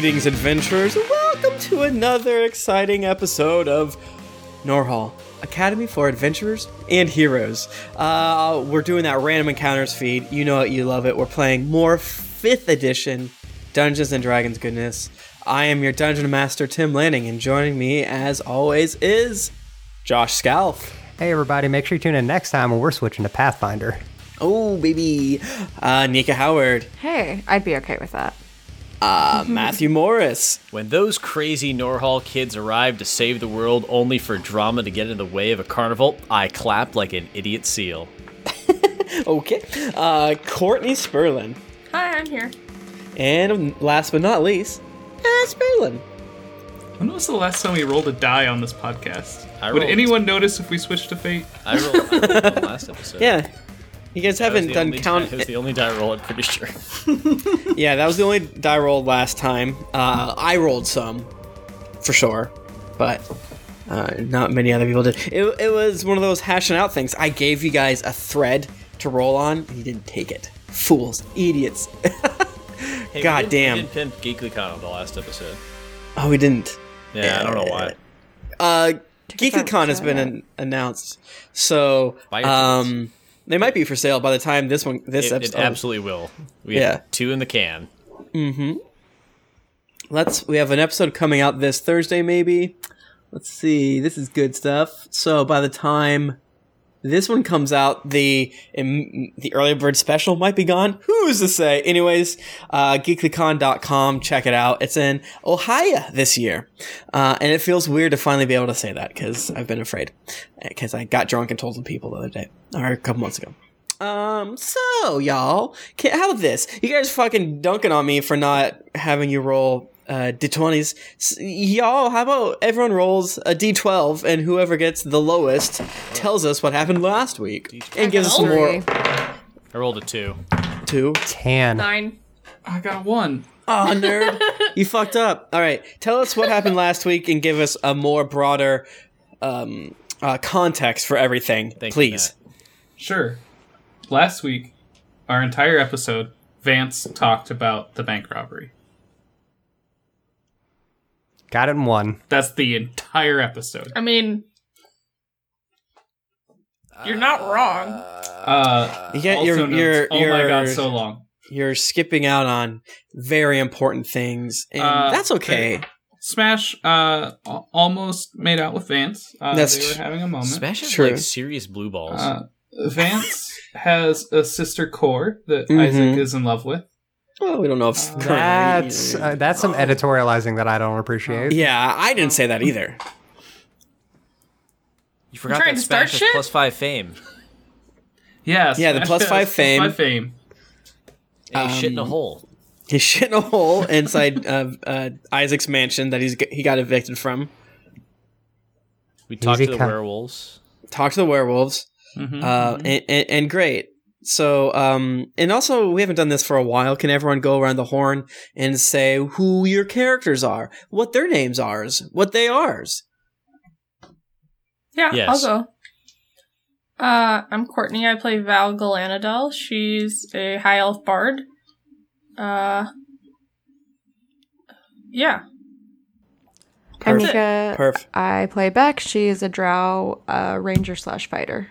Greetings, adventurers. Welcome to another exciting episode of Norhall Academy for Adventurers and Heroes. Uh, we're doing that random encounters feed. You know it, you love it. We're playing more 5th edition Dungeons and Dragons goodness. I am your dungeon master, Tim Lanning, and joining me, as always, is Josh Scalf. Hey everybody, make sure you tune in next time when we're switching to Pathfinder. Oh, baby. Uh, Nika Howard. Hey, I'd be okay with that. Uh, Matthew Morris. When those crazy Norhall kids arrive to save the world only for drama to get in the way of a carnival, I clap like an idiot seal. Okay. Uh, Courtney Sperlin. Hi, I'm here. And last but not least, uh, Sperlin. When was the last time we rolled a die on this podcast? I Would rolled- anyone notice if we switched to fate? I rolled, I rolled the last episode. Yeah. You guys haven't the done count. Die, it was the only die roll, I'm pretty sure. yeah, that was the only die roll last time. Uh, I rolled some, for sure, but uh, not many other people did. It, it was one of those hashing out things. I gave you guys a thread to roll on, and you didn't take it. Fools, idiots. Hey, God we did, damn. We did pimp GeeklyCon on the last episode. oh, we didn't. Yeah, I don't know why. Uh, Tickets GeeklyCon has been an- announced, so Buy your um, they might be for sale by the time this one, this It, it episode. absolutely will. We Yeah. have two in the can. Mm-hmm. Let's we have an episode coming out this Thursday maybe. Let's see. This is good stuff. So by the time this one comes out, the um, the early bird special might be gone. Who's to say? Anyways, uh, geeklycon.com. Check it out. It's in Ohio this year, uh, and it feels weird to finally be able to say that because I've been afraid because I got drunk and told some people the other day or a couple months ago. Um, so y'all, how about this? You guys fucking dunking on me for not having you roll uh d20s. S- y'all, how about everyone rolls a d12 and whoever gets the lowest tells us what happened last week and gives us some more I rolled a two. two. Tan. Nine. I got a one. Oh, nerd, you fucked up. All right, tell us what happened last week and give us a more broader um uh, context for everything, Thank you, please. Sure. Last week, our entire episode, Vance talked about the bank robbery. Got it in one. That's the entire episode. I mean, you're not wrong. Uh, yeah, you're, also your notes, your oh your my god, so long. you're skipping out on very important things, and Uh, that's okay. Smash uh, almost made out with Vance. Uh, That's they were tr- having a moment. Smash is True. like serious blue balls. Uh, Vance has a sister core that Mhm. Isaac is in love with. Well, we don't know if That's uh, that's some editorializing that I don't appreciate. yeah, I didn't say that either. you forgot that to start shit? plus five fame. Yeah, Yeah, the Smash plus has five fame. five fame. And he's shit in a Um, hole. He's shit in a hole inside of uh, Isaac's mansion that he's he got evicted from. We talked to the cut. werewolves. Talk to the werewolves, Mhm, uh, mhm. and, and, and great. So, um, and also we haven't done this for a while. Can everyone go around the horn and say who your characters are, what their names are, what they are's? Yeah, Yes. I'll go. Uh, I'm Courtney. I play Val Galanadel. She's a high elf bard. Uh, yeah. I'm That's it. Nika. Perf. I play Beck. She is a drow uh, ranger slash fighter.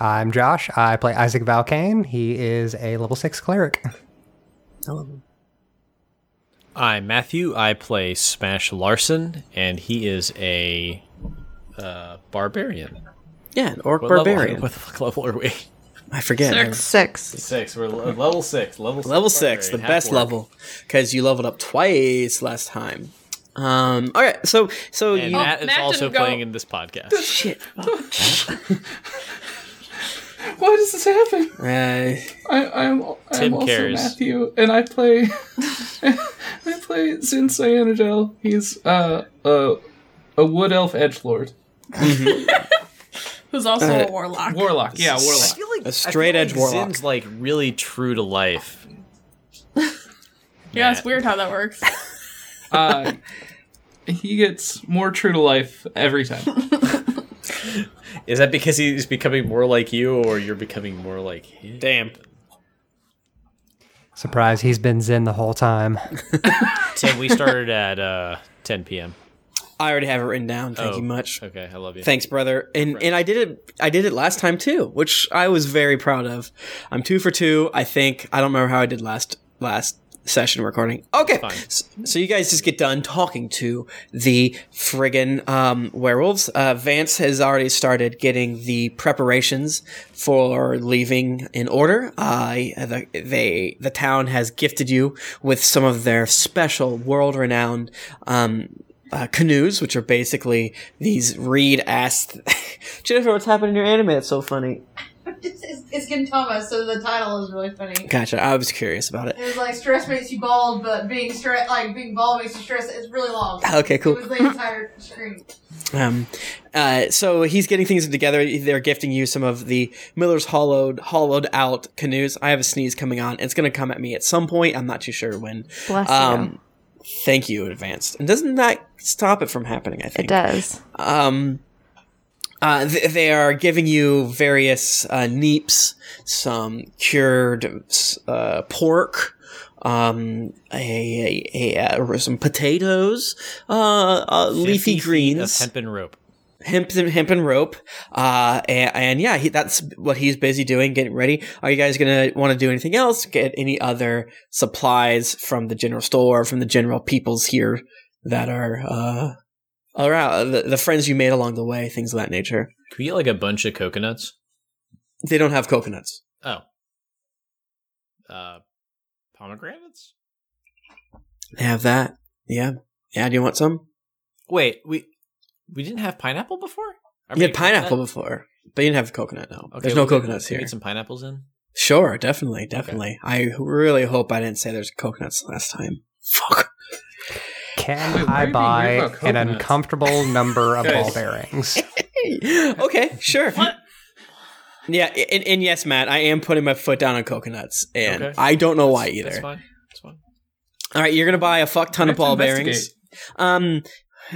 I'm Josh. I play Isaac Valkane. He is a level six cleric. I'm Matthew. I play Smash Larson, and he is a uh, barbarian. Yeah, an orc What barbarian. Level, what the fuck level are we? I forget. Six. Six. Six. We're level six. Level six. Level six, the barbarian, best half orc. level, because you leveled up twice last time. Um. All right. So so And you Matt is Matt also didn't go- playing in this podcast. shit. Why does this happen? Uh, I, I'm, I'm Tim also cares. Matthew, and I play I play Zin Cyanogel. He's uh, a a wood elf edge lord, Who's also Uh, a warlock. warlock. Yeah, I warlock. feel like A I straight feel edge like warlock. Zin's like really true to life. yeah, it's weird how that works. Uh, he gets more true to life every time. Is that because he's becoming more like you, or you're becoming more like him? damn. Surprise, he's been Zen the whole time. Tim, we started at uh, 10 p.m. I already have it written down. Thank Oh, you much. Okay, I love you. Thanks, brother. And and I did it. I did it last time too, which I was very proud of. I'm two for two. I think. I don't remember how I did last last session recording. Okay, Fine. S- so you guys just get done talking to the friggin' um, werewolves. Uh, Vance has already started getting the preparations for leaving in order. Uh, the, they the town has gifted you with some of their special, world renowned. Um, uh, canoes, which are basically these reed ass. Jennifer, what's happening in your anime? It's so funny. It's, it's, it's Gintama, so the title is really funny. Gotcha. I was curious about it. It was like stress makes you bald, but being stress like being bald makes you stress. It's really long. Okay, cool. It was the entire screen. Um, uh, so he's getting things together. They're gifting you some of the Miller's hollowed, hollowed out canoes. I have a sneeze coming on. It's going to come at me at some point. I'm not too sure when. Bless you. Um, thank you, advanced. And doesn't that stop it from happening? I think It does. Um, uh, th- they are giving you various uh, neeps, some cured uh, pork, um, a, a, a, uh, some potatoes, uh, uh, 50 leafy greens, Of hempen rope. hemp and hemp and rope. Uh, and, and yeah, he, that's what he's busy doing, getting ready. Are you guys gonna want to do anything else? Get any other supplies from the general store, from the general peoples here that are uh around the, the friends you made along the way, things of that nature. Can we get like a bunch of coconuts? They don't have coconuts. Oh. Uh, pomegranates? They have that. Yeah. Yeah. Do you want some? Wait, we we didn't have pineapple before? Are You we had pineapple before, but you didn't have coconut. No, Okay, there's no coconuts can we here. Get some pineapples in. Sure, definitely, definitely. I really hope I didn't say there's coconuts last time. Fuck. Can Wait, I buy an uncomfortable number of ball bearings? okay, sure. What? Yeah, and, and yes, Matt, I am putting my foot down on coconuts, and Okay. I don't know why That's either. fine. That's fine. All right, you're gonna buy a fuck ton of ball bearings. Um,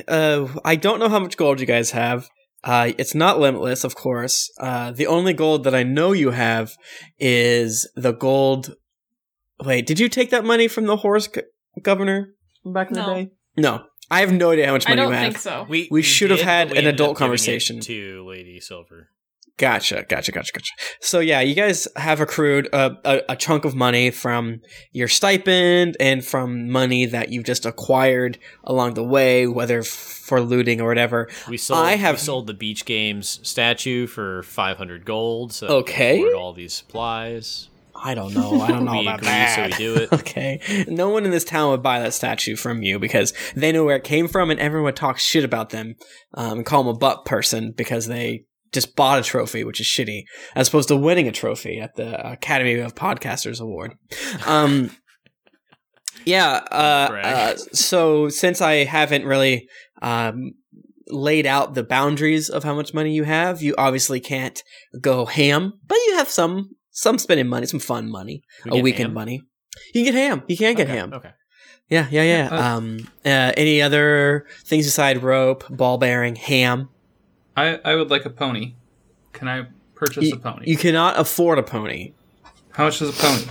uh, I don't know how much gold you guys have. Uh, it's not limitless, of course. Uh, the only gold that I know you have is the gold. Wait, did you take that money from the horse go- governor back in No. the day? No, I have no idea how much money I money don't you have. think so. We We should have did, had an adult up giving it conversation. to Lady Silver. Gotcha, gotcha, gotcha, gotcha. So yeah, you guys have accrued a, a, a chunk of money from your stipend and from money that you've just acquired along the way, whether f- for looting or whatever. We sold. I have- we sold the Beach Games statue for five hundred gold. So Okay. we all these supplies. I don't know. I don't know about agree, that. so we do it. okay. No one in this town would buy that statue from you because they know where it came from, and everyone would talk shit about them um, and call them a butt person because they just bought a trophy, which is shitty, as opposed to winning a trophy at the Academy of Podcasters Award. Um, yeah. Uh, uh, so since I haven't really um, laid out the boundaries of how much money you have, you obviously can't go ham, but you have some some spending money, some fun money, we a weekend ham? money. You can get ham. You can get Okay, ham. Okay. Yeah, yeah, yeah. Uh, um, uh, any other things aside rope, ball bearing, ham? I, I would like a pony. Can I purchase You, a pony? you cannot afford a pony. How much is a pony?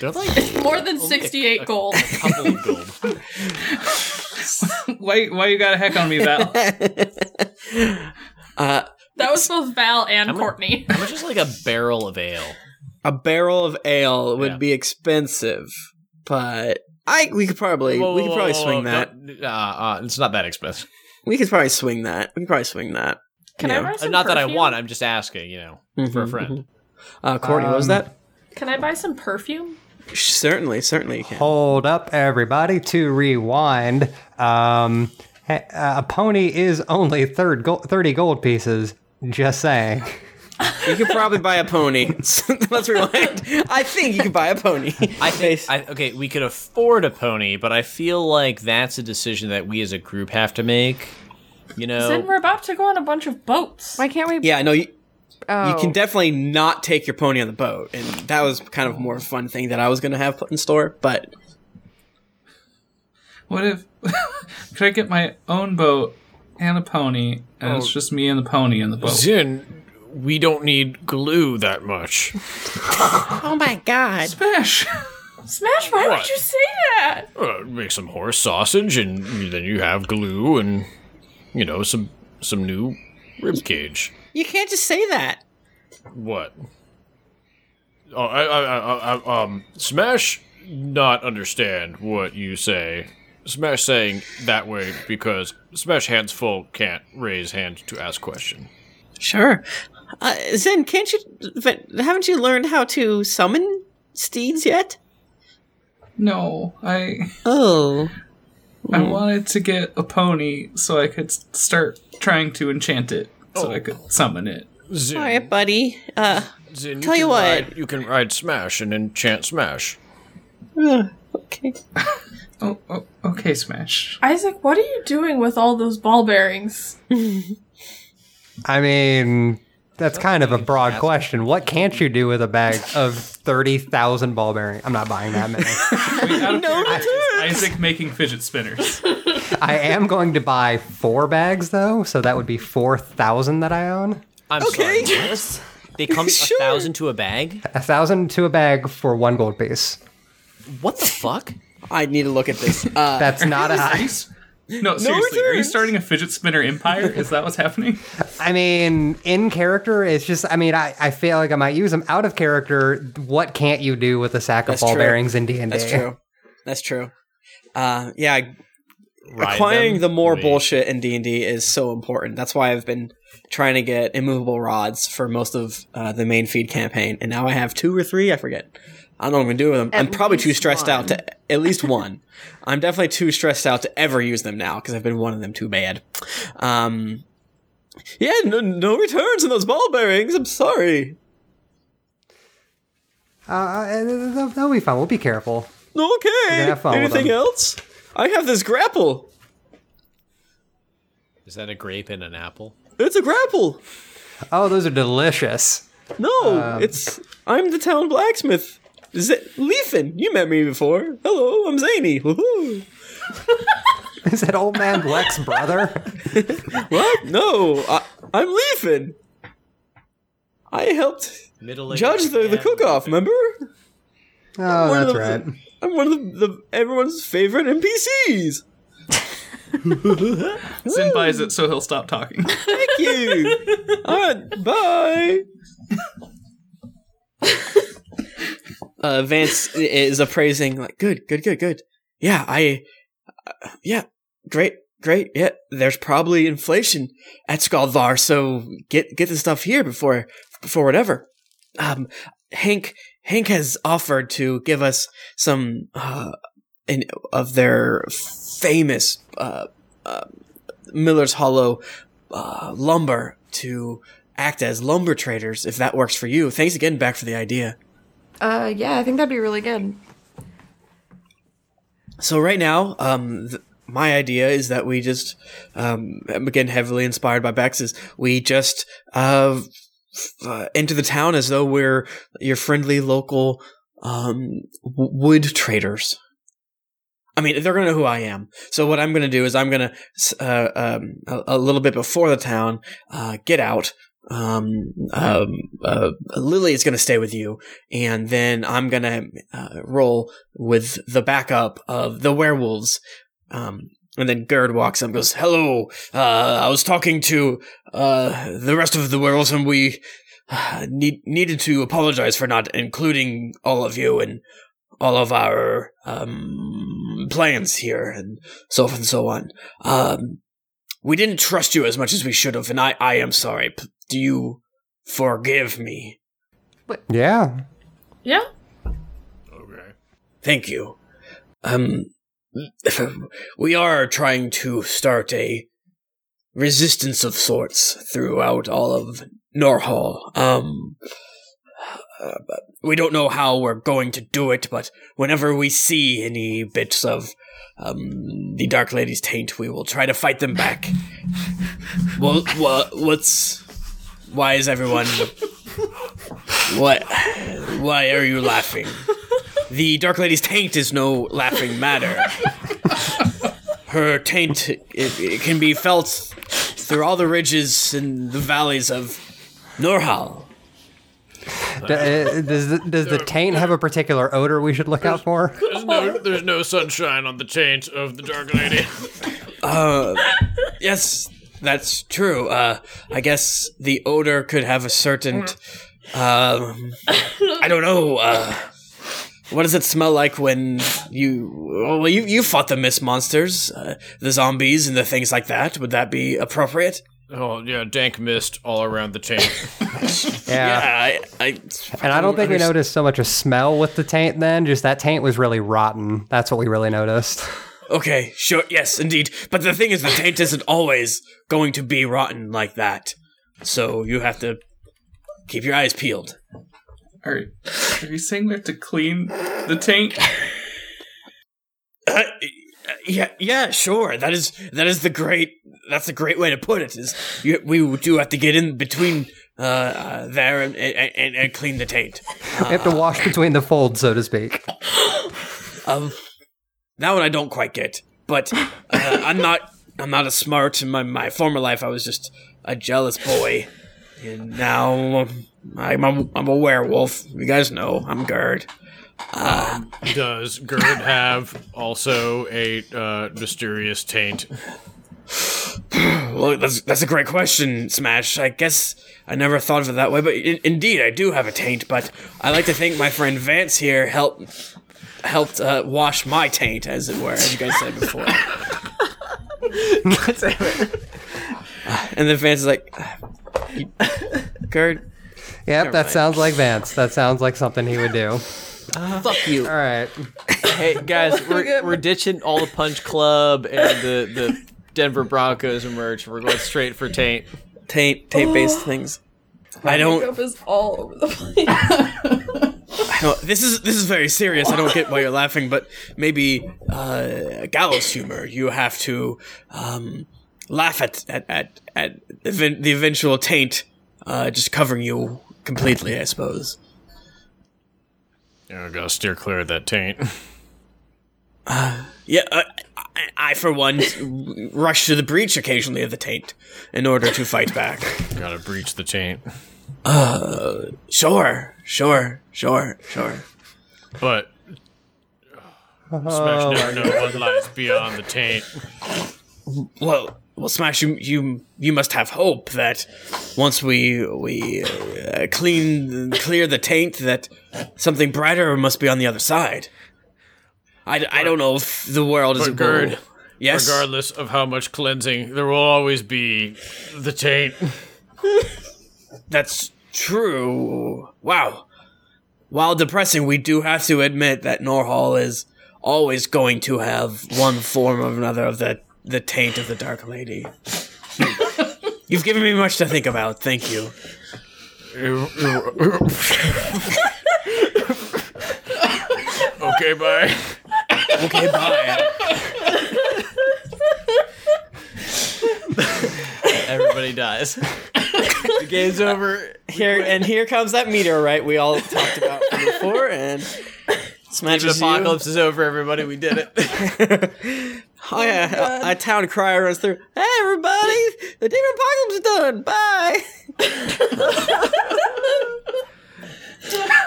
They're like More than only a- 68 a gold. couple of gold. why why you got a heck on me, Val? uh, That was both Val and How mu- Courtney. How much is like a barrel of ale? A barrel of ale would Yeah. be expensive, but I we could probably Whoa, we could probably whoa, swing whoa, that. Uh, uh, it's not that expensive. We could probably swing that. We could probably swing that. Can Yeah. I buy some not that I want. I'm just asking. You know, for a friend. mhm. Uh, Courtney, what was Um, that? Can I buy some perfume? Certainly, certainly you can. Hold up, everybody, to rewind. Um, a pony is only third go- 30 gold pieces. Just saying. You could probably buy a pony. Let's rewind. I think you could buy a pony. I think. I, okay, we could afford a pony, but I feel like that's a decision that we as a group have to make. You know, Then we're about to go on a bunch of boats. Why can't we? yeah, no, you, Oh. you can oh. definitely not take your pony on the boat, and that was kind of more fun thing that I was going to have put in store. But What if could I get my own boat and a pony, and Oh. it's just me and the pony in the boat? Zin, we don't need glue that much. oh my god, Smash! Smash, why What? would you say that? Uh, make some horse sausage, and then you have glue, and you know some some new rib cage. You can't just say that. What? Oh, I, I, I, I, um, Smash not understand what you say. Smash saying that way because Smash hands full can't raise hand to ask question. Sure. Uh, Zin, can't you? Haven't you learned how to summon steeds yet? No, I Oh. I wanted to get a pony so I could start trying to enchant it, so Oh. I could summon it. Zin, All right, buddy. Uh, Zin, tell you can what. ride- you can ride Smash and enchant Smash. uh, okay. Oh, oh okay, Smash. Isaac, what are you doing with all those ball bearings? I mean, that's kind of a broad question. What can't you do with a bag of 30,000 ball bearings? I'm not buying that many. Wait, out of No character, is Isaac making fidget spinners. I am going to buy four bags, though, so that would be 4,000 that I own. I'm Okay. sorry. what? They come Sure. a thousand to a bag. A thousand to a bag for one gold piece. What the fuck? I need to look at this. Uh, That's not a Are you high. s- no, seriously, are you starting a fidget spinner empire? Is that what's happening? I mean, in character, it's just, I mean, I, I feel like I might use them. Out of character, what can't you do with a sack of That's ball true. bearings in D&D? that's true. That's true. Uh, yeah, Ride acquiring them? the more Wait. bullshit in D and D is so important. That's why I've been trying to get immovable rods for most of uh, the main feed campaign, and now I have two or three. I forget. I don't know what I'm gonna do with them. I'm probably too least stressed out to at least one. I'm definitely too stressed out to ever use them now because I've been wanting them too bad. Um, yeah, no, no returns in those ball bearings. I'm sorry. Uh, that'll, that'll be fine. We'll be careful. Okay. have fun with Anything else? I have this grapple. Is that a grape and an apple? It's a grapple. Oh, those are delicious. No, it's I'm the town blacksmith. Z- Leafin, you met me before. Hello, I'm Zany. Woohoo. Is that old man Black's brother? What? No, I, I'm Leafin. I helped Middle judge the, the cook-off. Remember? Oh, One of that's the- right. I'm one of the, the everyone's favorite NPCs. Zin buys it so he'll stop talking. Thank you. All right, bye. Uh, Vance is appraising like, good, good, good, good. Yeah, I, uh, yeah, great, great. Yeah, there's probably inflation at Skaldvar, so get get the stuff here before before whatever. Um, Hank Hank has offered to give us some uh, in, of their famous uh, uh, Miller's Hollow uh, lumber to act as lumber traders if that works for you. Thanks again, back for the idea. Uh, yeah, I think that'd be really good. So right now, um, th- my idea is that we just, um, again, heavily inspired by Beck's, we just uh, f- uh, enter the town as though we're your friendly local um, w- wood traders. I mean, they're gonna know who I am. So what I'm gonna do is I'm gonna, uh, um, a, a little bit before the town, uh, get out. Um, um, uh, Lily is gonna stay with you, and then I'm gonna uh, roll with the backup of the werewolves. Um, and then Gerd walks up and goes, Hello, uh, I was talking to, uh, the rest of the werewolves and we, uh, need, needed to apologize for not including all of you in all of our, um, plans here and so forth and so on. Um, we didn't trust you as much as we should have and I, I am sorry. P- Do you forgive me? Yeah. Yeah? Okay. Thank you. Um, we are trying to start a resistance of sorts throughout all of Norhall. Um, uh, we don't know how we're going to do it, but whenever we see any bits of um, the Dark Lady's taint, we will try to fight them back. well, what? What's? Why is everyone? What? Why are you laughing? The Dark Lady's taint is no laughing matter. Her taint it, it can be felt through all the ridges and the valleys of Norhall. D- uh, does the, does the taint have a particular odor we should look out for? There's no, there's no sunshine on the taint of the Dark Lady. Uh, yes, that's true. Uh, I guess the odor could have a certain. Um, I don't know. Uh, what does it smell like when you? Well, you you fought the mist monsters, uh, the zombies, and the things like that. Would that be appropriate? Oh yeah, dank mist all around the taint. Yeah. I, I And I don't think we noticed so much a smell with the taint then, just that taint was really rotten. That's what we really noticed. Okay, sure, yes, indeed. But the thing is, the taint isn't always going to be rotten like that. So you have to keep your eyes peeled. Are, are you saying we have to clean the taint? Uh, yeah, yeah, sure. That is that is the great. That's a great way to put it. Is you, we do have to get in between uh, uh, there and, and and clean the taint. we have to wash between the folds, so to speak. Um, that one I don't quite get, but uh, I'm not. I'm not as smart. In my my former life, I was just a jealous boy, and now I'm a, I'm a werewolf. You guys know I'm Gerd. Does Gerd have also a uh, mysterious taint? Well, that's that's a great question, Smash. I guess I never thought of it that way, but in, indeed, I do have a taint. But I like to think my friend Vance here helped helped uh, wash my taint, as it were, as you guys said before. and then Vance is like, "You- "Gerd, Yep, that mind. sounds like Vance. That sounds like something he would do. fuck you." All right. Hey guys, we're, we're ditching all the Punch Club and the the Denver Broncos merch. We're going straight for Taint. Taint taint based things. I don't. Makeup is all over the place. I don't. This is this is very serious. I don't get why you're laughing, but maybe uh, gallows humor. You have to um, laugh at at at, at ev- the eventual taint uh, just covering you completely. I suppose. Yeah, I gotta steer clear of that taint. Yeah, uh, I, I for one rush to the breach occasionally of the taint in order to fight back. gotta breach the taint. Uh, Sure, sure, sure, sure. But Smash never know what lies beyond the taint. Well, well, Smash, you you you must have hope that once we we uh, clean clear the taint, that something brighter must be on the other side. I, I don't know if the world is But Gerd, Yes, regardless of how much cleansing, there will always be the taint. that's true. Wow. While depressing, we do have to admit that Norhall is always going to have one form or another of the the taint of the Dark Lady. You've given me much to think about. Thank you. okay, bye. Okay, bye. Everybody dies. the game's over. Here and here comes that meteorite we all talked about before, and The smashes you. apocalypse is over. Everybody, we did it. Oh yeah, a, a town crier runs through. Hey everybody, the demon apocalypse is done. Bye.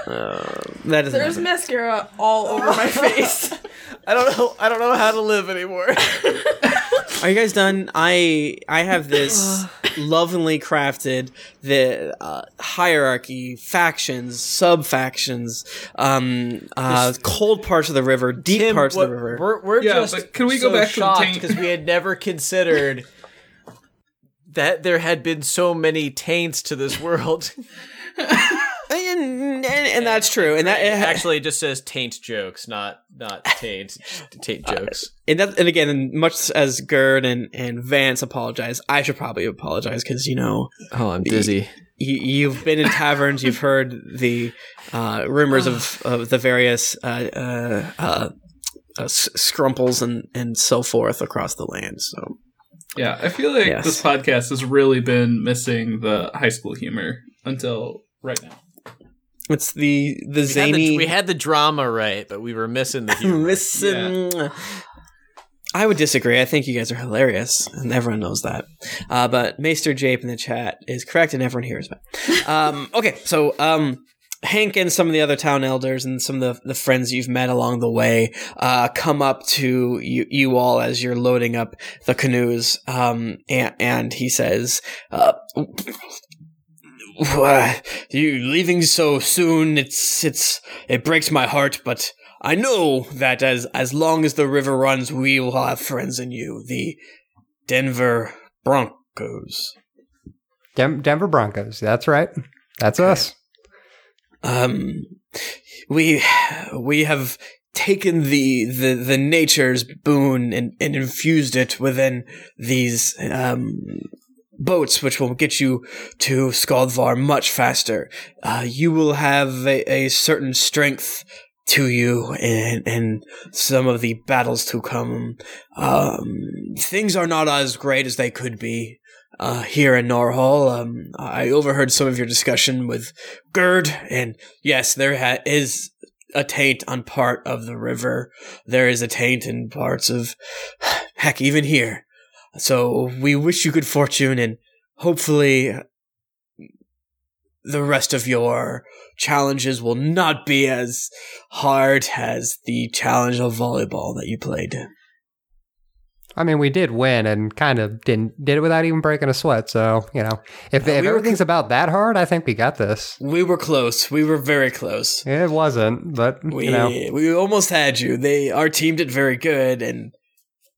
Uh, that is There's mascara all over my face. I don't know. I don't know how to live anymore. Are you guys done? I I have this lovingly crafted the uh, hierarchy, factions, sub factions, um, uh, cold parts of the river, deep Tim, parts what- of the river. We're, we're Yeah, just but can we go so back to the shocked taint? because we had never considered that there had been so many taints to this world. and, and, and that's true. And that Actually, just says taint jokes, not not taint taint jokes. and that, and again, much as Gerd and, and Vance apologize, I should probably apologize because you know Oh, I'm dizzy. you, you've been in taverns, you've heard the uh, rumors of, of the various uh, uh, uh, uh, s- scrumples and, and so forth across the land. So Yeah, I feel like Yes. this podcast has really been missing the high school humor until right now. It's the the We had, zany the, we had the drama right, but we were missing the humor. Listen, I would disagree. I think you guys are hilarious, and everyone knows that. Uh, but Maester Jape in the chat is correct, and everyone hears that. Um, okay, so um, Hank and some of the other town elders and some of the, the friends you've met along the way uh, come up to you, you all as you're loading up the canoes. Um, and, and he says, uh, "You leaving so soon? It's it's it breaks my heart, but I know that as as long as the river runs, we will have friends in you. The Denver Broncos." Denver Broncos. That's right. That's us. um we we have taken the the the nature's boon and, and infused it within these um boats which will get you to Skaldvar much faster. Uh, you will have a, a certain strength to you and and some of the battles to come. Um, things are not as great as they could be uh, here in Norhall. Um, I overheard some of your discussion with Gerd, and yes, there ha- is a taint on part of the river. There is a taint in parts of, heck, even here. So we wish you good fortune, and hopefully, the rest of your challenges will not be as hard as the challenge of volleyball that you played. I mean, we did win and kind of didn't did it without even breaking a sweat. So you know, if, if we everything's about that hard, I think we got this. We were close. We were very close. It wasn't, but We you know, we almost had you. They our team did very good, and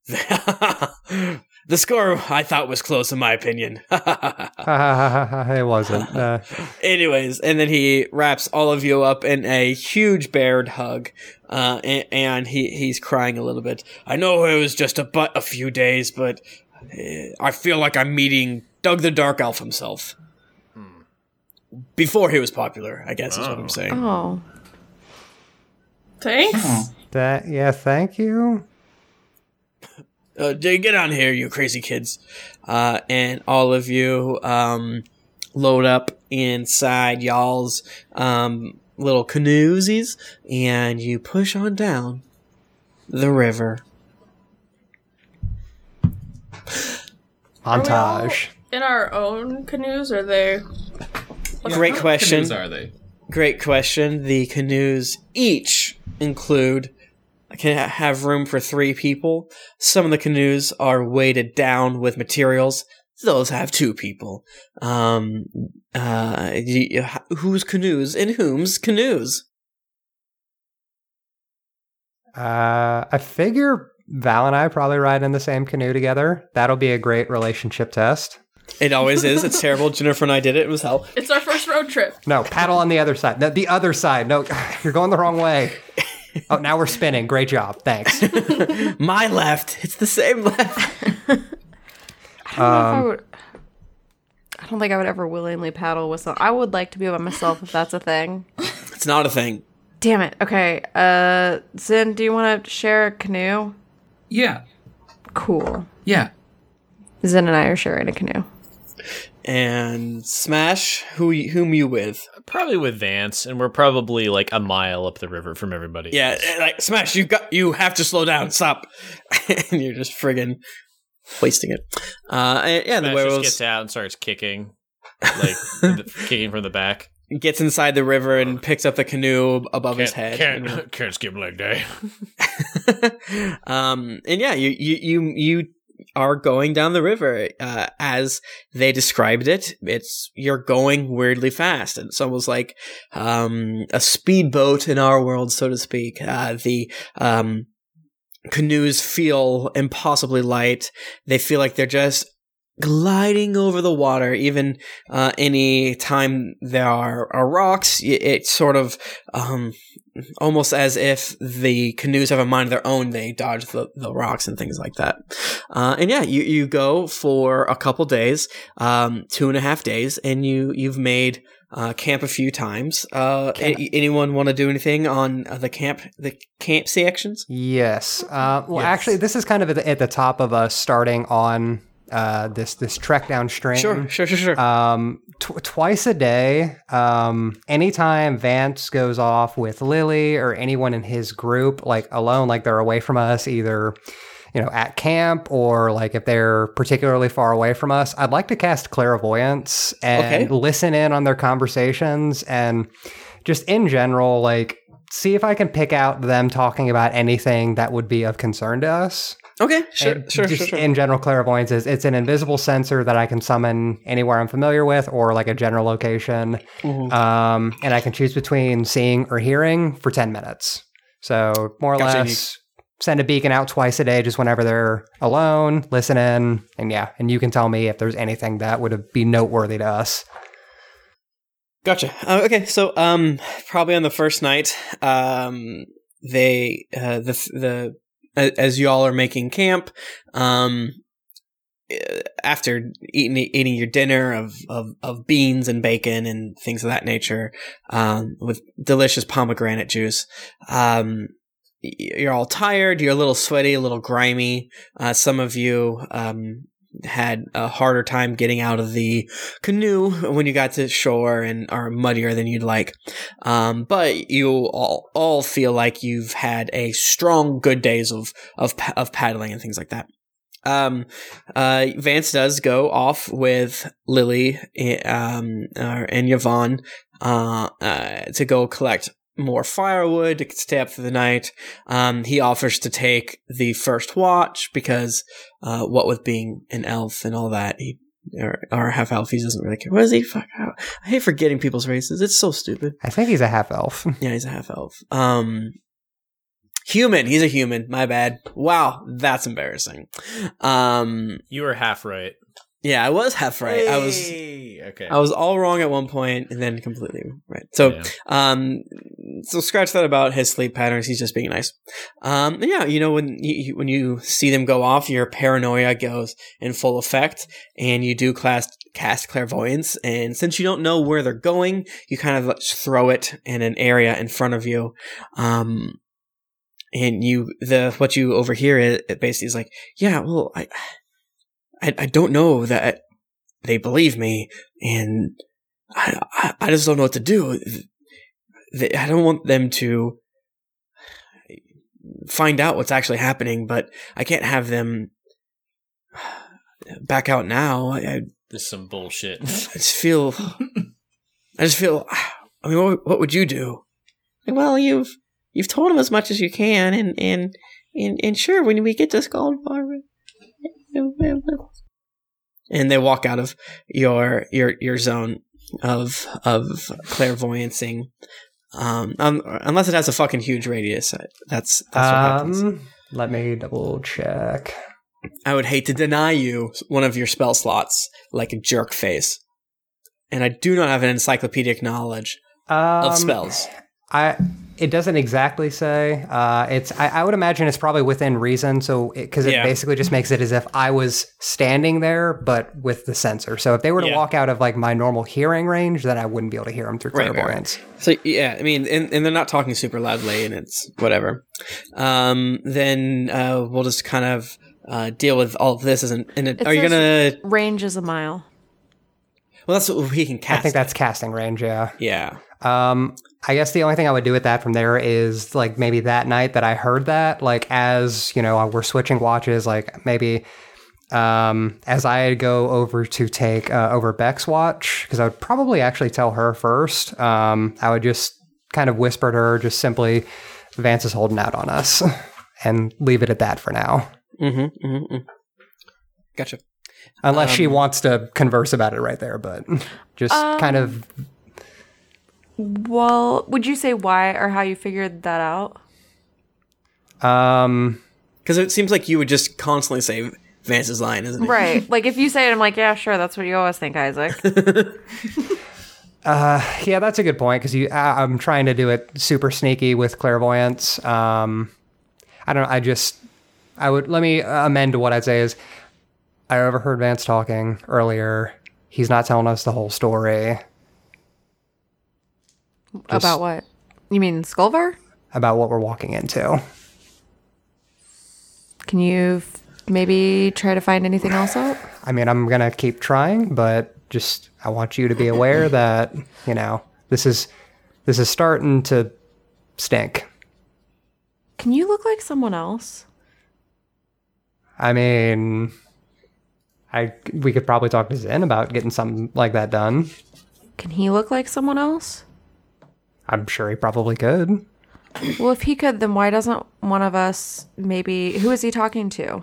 the score I thought was close in my opinion. it wasn't. Uh, Anyways, and then he wraps all of you up in a huge bared hug, uh, and, and he he's crying a little bit. I know it was just a but a few days, but uh, I feel like I'm meeting Doug the Dark Elf himself. Before he was popular, I guess is what I'm saying. Oh. Thanks. that yeah, thank you. Uh, Jay, get on here, you crazy kids. Uh, and all of you um, load up inside y'all's um, little canoesies, and you push on down the river. Montage. In our own canoes, or they? Great question. canoes are they? Great question. The canoes each include can ha- have room for three people. Some of the canoes are weighted down with materials. Those have two people. Um, uh, y- y- whose canoes and whom's canoes? Uh, I figure Val and I probably ride in the same canoe together. That'll be a great relationship test. It always is. It's terrible. Jennifer and I did it. It was hell. It's our first road trip. No, paddle on the other side. No, the other side. No, you're going the wrong way. Oh, now we're spinning. Great job. Thanks. My left. It's the same left. I don't know if I would. I don't think I would ever willingly paddle with some. I would like to be by myself if that's a thing. It's not a thing. Damn it. Okay. Uh, Zin, do you want to share a canoe? Yeah, Cool. yeah. Zin and I are sharing a canoe. And Smash, who y- whom you with? Probably with Vance, and we're probably like a mile up the river from everybody. Yeah, eh, like Smash, you got you have to slow down. Stop. and you're just friggin' wasting it. Uh, and- yeah, the Smash just werewolves gets out and starts kicking, like the- kicking from the back. gets inside the river and picks up the canoe above his head. Can't can't skip leg day. um, and yeah, you you you you are going down the river uh, as they described it. It's you're going weirdly fast. And It's almost like um, a speedboat in our world, so to speak. Uh, the um, canoes feel impossibly light. They feel like they're just gliding over the water. Even uh, any time there are, are rocks, y- it's sort of um, almost as if the canoes have a mind of their own. They dodge the, the rocks and things like that. Uh, and yeah, you, you go for a couple days, um, two and a half days, and you you've made uh, camp a few times. Uh, a- anyone want to do anything on uh, the camp the camp sections? Yes. Uh, well, actually, this is kind of at the, at the top of us starting on uh, this this trek downstream. Sure, sure, sure, sure. Um, tw- twice a day, um, anytime Vance goes off with Lily or anyone in his group, like alone, like they're away from us, either you know at camp or like if they're particularly far away from us, I'd like to cast clairvoyance and Okay. listen in on their conversations and just in general, like see if I can pick out them talking about anything that would be of concern to us. Okay, sure, And sure, just sure, sure. In general, clairvoyance is it's an invisible sensor that I can summon anywhere I'm familiar with, or like a general location. Mhm. Um, and I can choose between seeing or hearing for ten minutes. So more or Gotcha. less, send a beacon out twice a day, just whenever they're alone, listen in, and yeah, and you can tell me if there's anything that would be noteworthy to us. Gotcha. Uh, okay, so um, probably on the first night, um, they uh, the the as y'all are making camp, um, after eating eating your dinner of, of of beans and bacon and things of that nature, um, with delicious pomegranate juice, um. You're all tired. You're a little sweaty, a little grimy. Uh, some of you um, had a harder time getting out of the canoe when you got to shore and are muddier than you'd like. Um, but you all all feel like you've had a strong, good days of of of paddling and things like that. Um, uh, Vance does go off with Lily eh, um, uh, and Yvonne uh, uh, to go collect more firewood to stay up for the night. Um, he offers to take the first watch because, uh, what with being an elf and all that, he or, or half elf, he doesn't really care. What is he? Fuck. I I hate forgetting people's races. It's so stupid. I think he's a half elf. Yeah, he's a half elf. Um, human. He's a human. My bad. Wow, that's embarrassing. Um, You were half right. Yeah, I was half right. I was. Okay. I was all wrong at one point and then completely right. So, Yeah. um, so scratch that about his sleep patterns. He's just being nice. Um, yeah, you know when you when you see them go off, your paranoia goes in full effect, and you do class cast clairvoyance. And since you don't know where they're going, you kind of throw it in an area in front of you. Um, and you the what you overhear it, it basically is like, yeah, well, I, I, I don't know that they believe me, and I, I, I just don't know what to do. They, I don't want them to find out what's actually happening, but I can't have them back out now. I, I This is some bullshit. I just feel, I just feel. I mean, what, what would you do? Well, you've you've told them as much as you can, and and and, and sure, when we get to Skull and they walk out of your your your zone of of clairvoyancing. Um, um, unless it has a fucking huge radius, that's that's what happens. Um, let me double check. I would hate to deny you one of your spell slots like a jerk face, and I do not have an encyclopedic knowledge Um, of spells. I it doesn't exactly say. Uh, it's I, I would imagine it's probably within reason. So because it, Yeah. basically just makes it as if I was standing there, but with the sensor. So if they were to Yeah. walk out of like my normal hearing range, then I wouldn't be able to hear them through Right, right, right. So yeah, I mean, and, and they're not talking super loudly, and it's whatever. Um, then uh, we'll just kind of uh, deal with all of this. Isn't? And it, It are you gonna? Range is a mile. Well, that's what we can cast. I think that's casting range. Yeah. yeah. Um, I guess the only thing I would do with that from there is like maybe that night that I heard that, like as you know, we're switching watches, like maybe um, as I go over to take uh, over Beck's watch, because I would probably actually tell her first. Um, I would just kind of whisper to her, just simply, Vance is holding out on us, and leave it at that for now. Mm-hmm. mm-hmm, mm Gotcha. Unless she Um, wants to converse about it right there, but just kind of Well, would you say why or how you figured that out? um, Because it seems like you would just constantly say Vance's line, isn't it? Right. like if you say it, I'm like, yeah, sure, that's what you always think, Isaac. uh, Yeah, that's a good point because you. I, I'm trying to do it super sneaky with clairvoyance. Um, I don't. know. I just. I would let me amend to what I'd say is. I overheard Vance talking earlier. He's not telling us the whole story About what? You mean Skullvar? about what we're walking into. Can you f- maybe try to find anything else out? I mean, I'm gonna keep trying, but just I want you to be aware that you know this is this is starting to stink. Can you look like someone else? I mean, I we could probably talk to Zin about getting something like that done. Can he look like someone else? I'm sure he probably could. Well, if he could, then why doesn't one of us maybe? Who is he talking to?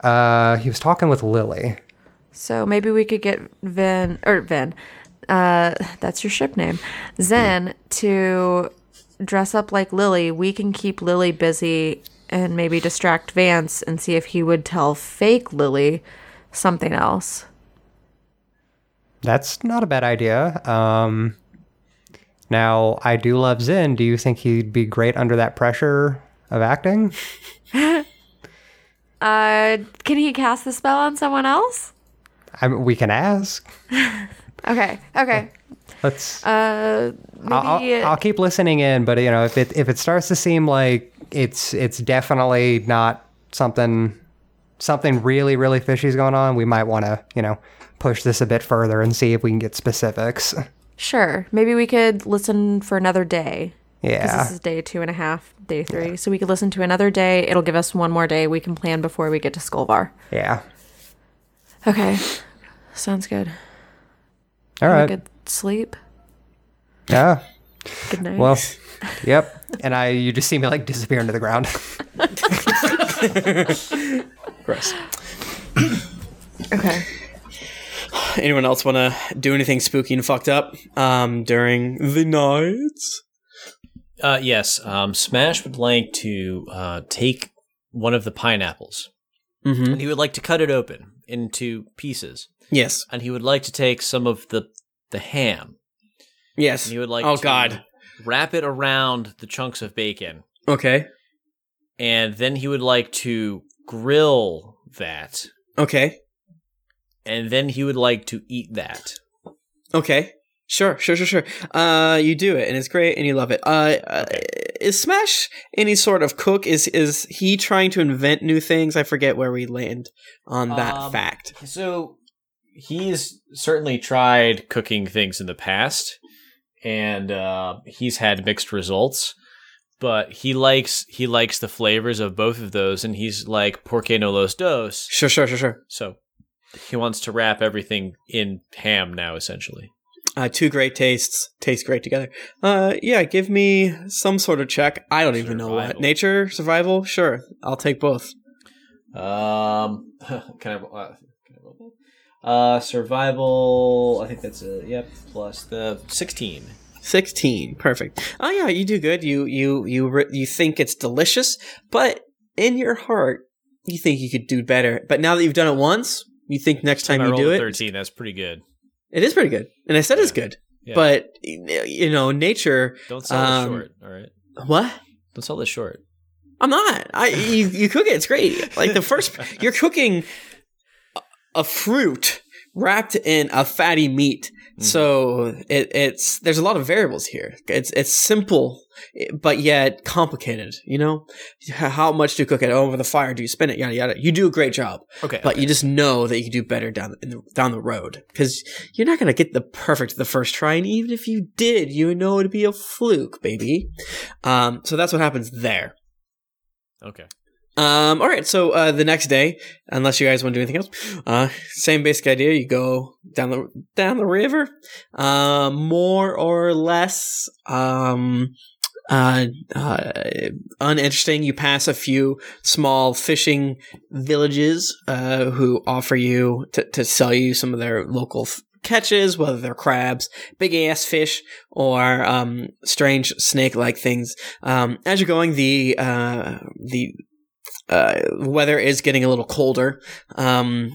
Uh, he was talking with Lily. So maybe we could get Vin or Vin. Uh, that's your ship name, Zin, to dress up like Lily. We can keep Lily busy and maybe distract Vance and see if he would tell fake Lily something else. That's not a bad idea. Um, now, I do love Zin. Do you think he'd be great under that pressure of acting? Uh, can he cast the spell on someone else? I mean, we can ask. Okay, okay. Let's. Uh, maybe. I'll, I'll, I'll keep listening in, but you know, if it if it starts to seem like it's it's definitely not something something really really fishy's going on, we might want to you know push this a bit further and see if we can get specifics. Sure. Maybe we could listen for another day. Yeah. this is day two and a half, day three. So we could listen to another day. It'll give us one more day we can plan before we get to Skullbar. Yeah. Okay. Sounds good. All a good sleep. Yeah. Good night. Well. yep. And I, you just see me like disappear into the ground. Gross. okay. Anyone else want to do anything spooky and fucked up um, during the nights? Uh, yes, um, Smash would like to uh, take one of the pineapples, Mm-hmm. and he would like to cut it open into pieces, Yes. and he would like to take some of the the ham, Yes. and he would like oh to God. wrap it around the chunks of bacon, Okay. and then he would like to grill that, Okay. And then he would like to eat that. Okay. Sure, sure, sure, sure. Uh, you do it, and it's great, and you love it. Uh, uh is Smash any sort of cook? Is is he trying to invent new things? I forget where we land on that Um, fact. So he's certainly tried cooking things in the past, and uh, he's had mixed results. But he likes he likes the flavors of both of those, and he's like porque no los dos. Sure, sure, sure, sure. So he wants to wrap everything in ham now, essentially. Uh, two great tastes taste great together. Uh, yeah, give me some sort of check. I don't even know what. Nature, survival. Sure, I'll take both. Um, can I? Uh, can I roll that? Uh, survival. I think that's a yep. Plus the sixteen. Sixteen, perfect. Oh yeah, you do good. You you you you think it's delicious, but in your heart, you think you could do better. But now that you've done it once, you think next time you do it, thirteen. That's pretty good. it is pretty good. And I said it's good, Yeah. but you know, nature. Don't sell um, short. All right. What? Don't sell this short. I'm not. I you you cook it. It's great. Like the first, you're cooking a fruit wrapped in a fatty meat. So it, it's there's a lot of variables here. It's it's simple, but yet complicated. You know, how much do you cook it over the fire? Do you spin it? Yada yada. You do a great job, Okay. but you just know that you can do better down in the, down the road because you're not gonna get the perfect the first try, and even if you did, you would know it'd be a fluke, baby. Um, so that's what happens there. Okay. Um, all right. So uh, the next day, unless you guys want to do anything else, uh, same basic idea. You go down the down the river, um, more or less um, uh, uh, uninteresting. You pass a few small fishing villages uh, who offer you to, to sell you some of their local. F- Catches, whether they're crabs, big ass fish, or um, strange snake-like things. Um, as you're going, the uh, the uh, weather is getting a little colder. Um,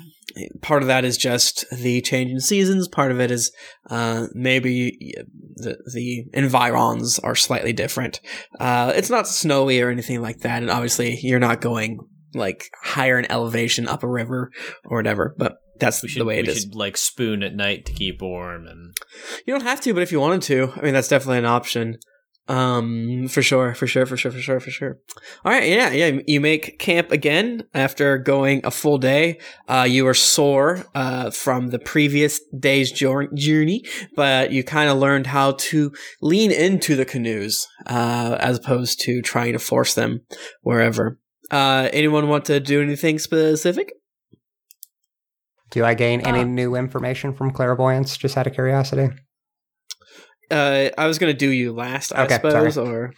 part of that is just the change in seasons. Part of it is uh, maybe the the environs are slightly different. Uh, it's not snowy or anything like that, and obviously you're not going like higher in elevation up a river or whatever. But that's should the way it we is. should like spoon at night to keep warm and You don't have to, but if you wanted to, I mean, that's definitely an option. Um, for sure, for sure, for sure, for sure, for sure. All right, yeah, yeah. You make camp again after going a full day. Uh, you are sore uh, from the previous day's journey, but you kind of learned how to lean into the canoes uh, as opposed to trying to force them wherever. Uh, anyone want to do anything specific? Do I gain any Uh. new information from clairvoyance? Just out of curiosity. Uh, I was gonna do you last, I Okay, suppose, sorry. or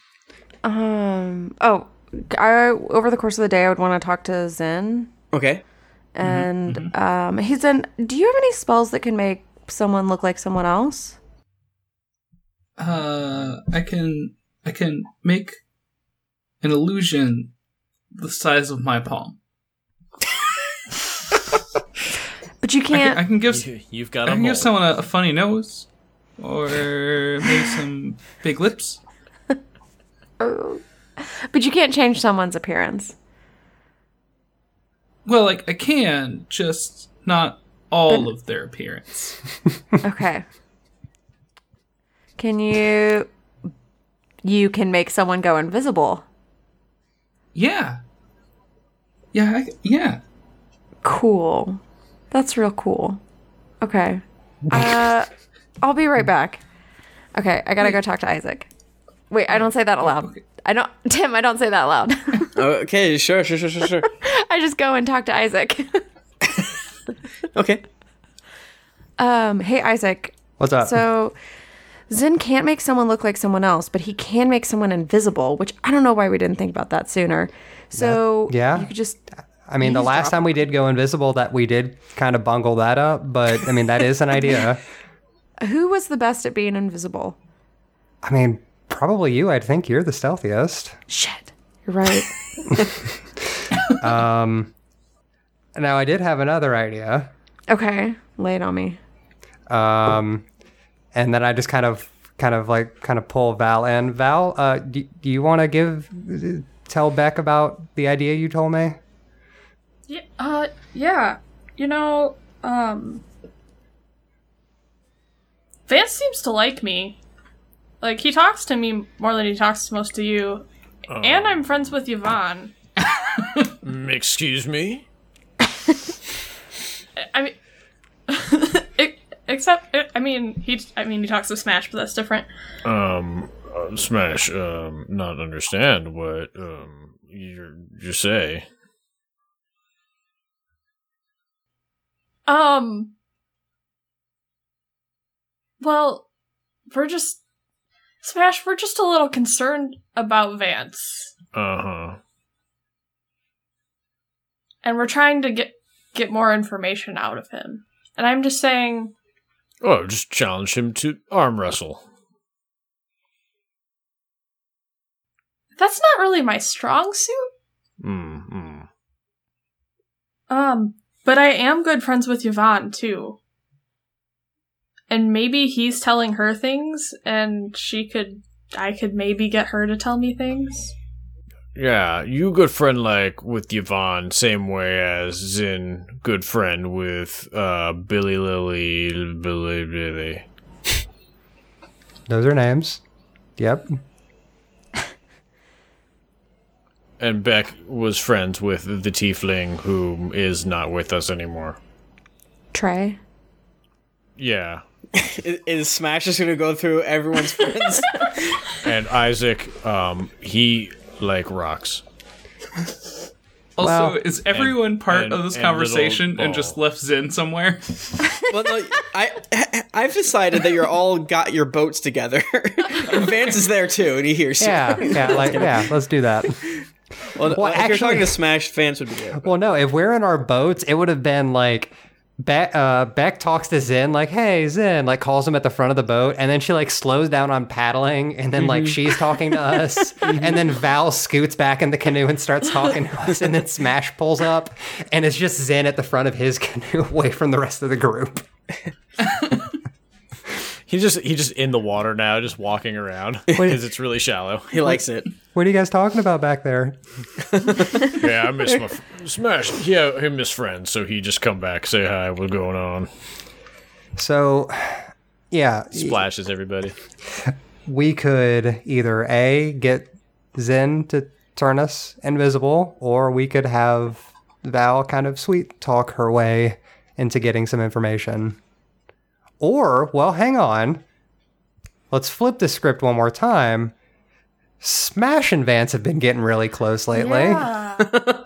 Um. Oh, I over the course of the day, I would want to talk to Zin, okay. and um, he's in. Do you have any spells that can make someone look like someone else? Uh, I can I can make an illusion the size of my palm. But you can't. can, I can give You, you've got I a can mole. give someone a, a funny nose, or maybe some big lips. oh. but you can't change someone's appearance. Well, like I can, just not all of their appearance. Okay. Can you? You can make someone go invisible. Yeah. Yeah, I, yeah. Cool. That's real cool. Okay. Uh, I'll be right back. Okay, I gotta go talk to Isaac. Wait, I don't say that aloud. okay. I don't, Tim. I don't say that loud. Okay, sure, sure, sure, sure, sure. I just go and talk to Isaac. Okay. um, hey Isaac. What's up? So, Zin can't make someone look like someone else, but he can make someone invisible, which I don't know why we didn't think about that sooner. So, yeah. you could just I mean, the last time we did go invisible, that we did kind of bungle that up, but I mean, that is an idea. Who was the best at being invisible? I mean, probably you. I'd think you're the stealthiest. Shit, you're right. Um, now I did have another idea. okay, lay it on me. Um, and then I just kind of, kind of like, kind of pull Val in. Val, uh, do, do you want to give, tell Beck about the idea you told me? Yeah, uh, yeah. You know, um, Vance seems to like me. Like he talks to me more than he talks to most of you, and I'm friends with Yvonne. Excuse me? I mean, except I mean he I mean he talks to Smash, but that's different. Um, uh, Smash, um, not understand what, um, you you say. Um. Well, we're just Smash. We're just a little concerned about Vance, Uh-huh. and we're trying to get get more information out of him. And I'm just saying, Oh, just challenge him to arm wrestle. that's not really my strong suit. Mm, mm. Um, but I am good friends with Yvonne too. And maybe he's telling her things, and she could, I could maybe get her to tell me things. Yeah, you good friend like with Yvonne, same way as Zin good friend with uh Billy Lily Billy Billy. Those are names. Yep. And Beck was friends with the tiefling who is not with us anymore. Trey. Yeah. Is, is Smash just gonna go through everyone's friends? And Isaac, um, he like rocks. Also, Well- is everyone part and- of this and conversation and just left Zin somewhere? well, no, I I've decided that you're all got your boats together, and Vance is there too, and he hears you. Yeah, yeah, like yeah. Let's do that. Well, Well, if you're talking to Smash, Vance would be there. Well, no, if we're in our boats, it would have been like Beck, uh, Beck talks to Zin, like, hey, Zin, like calls him at the front of the boat. And then she like slows down on paddling. And then like she's talking to us. and then Val scoots back in the canoe and starts talking to us. And then Smash pulls up. And it's just Zin at the front of his canoe away from the rest of the group. He's just he's just in the water now, just walking around because it's really shallow. He likes it. What are you guys talking about back there? Yeah, I miss my fr- Smash. Yeah, him miss friends, so he just come back, say hi, what's going on? So, yeah, Splashes everybody. we could either A, get Zin to turn us invisible, or we could have Val kind of sweet talk her way into getting some information. Or, well, hang on. Let's flip the script one more time. Smash and Vance have been getting really close lately. Yeah.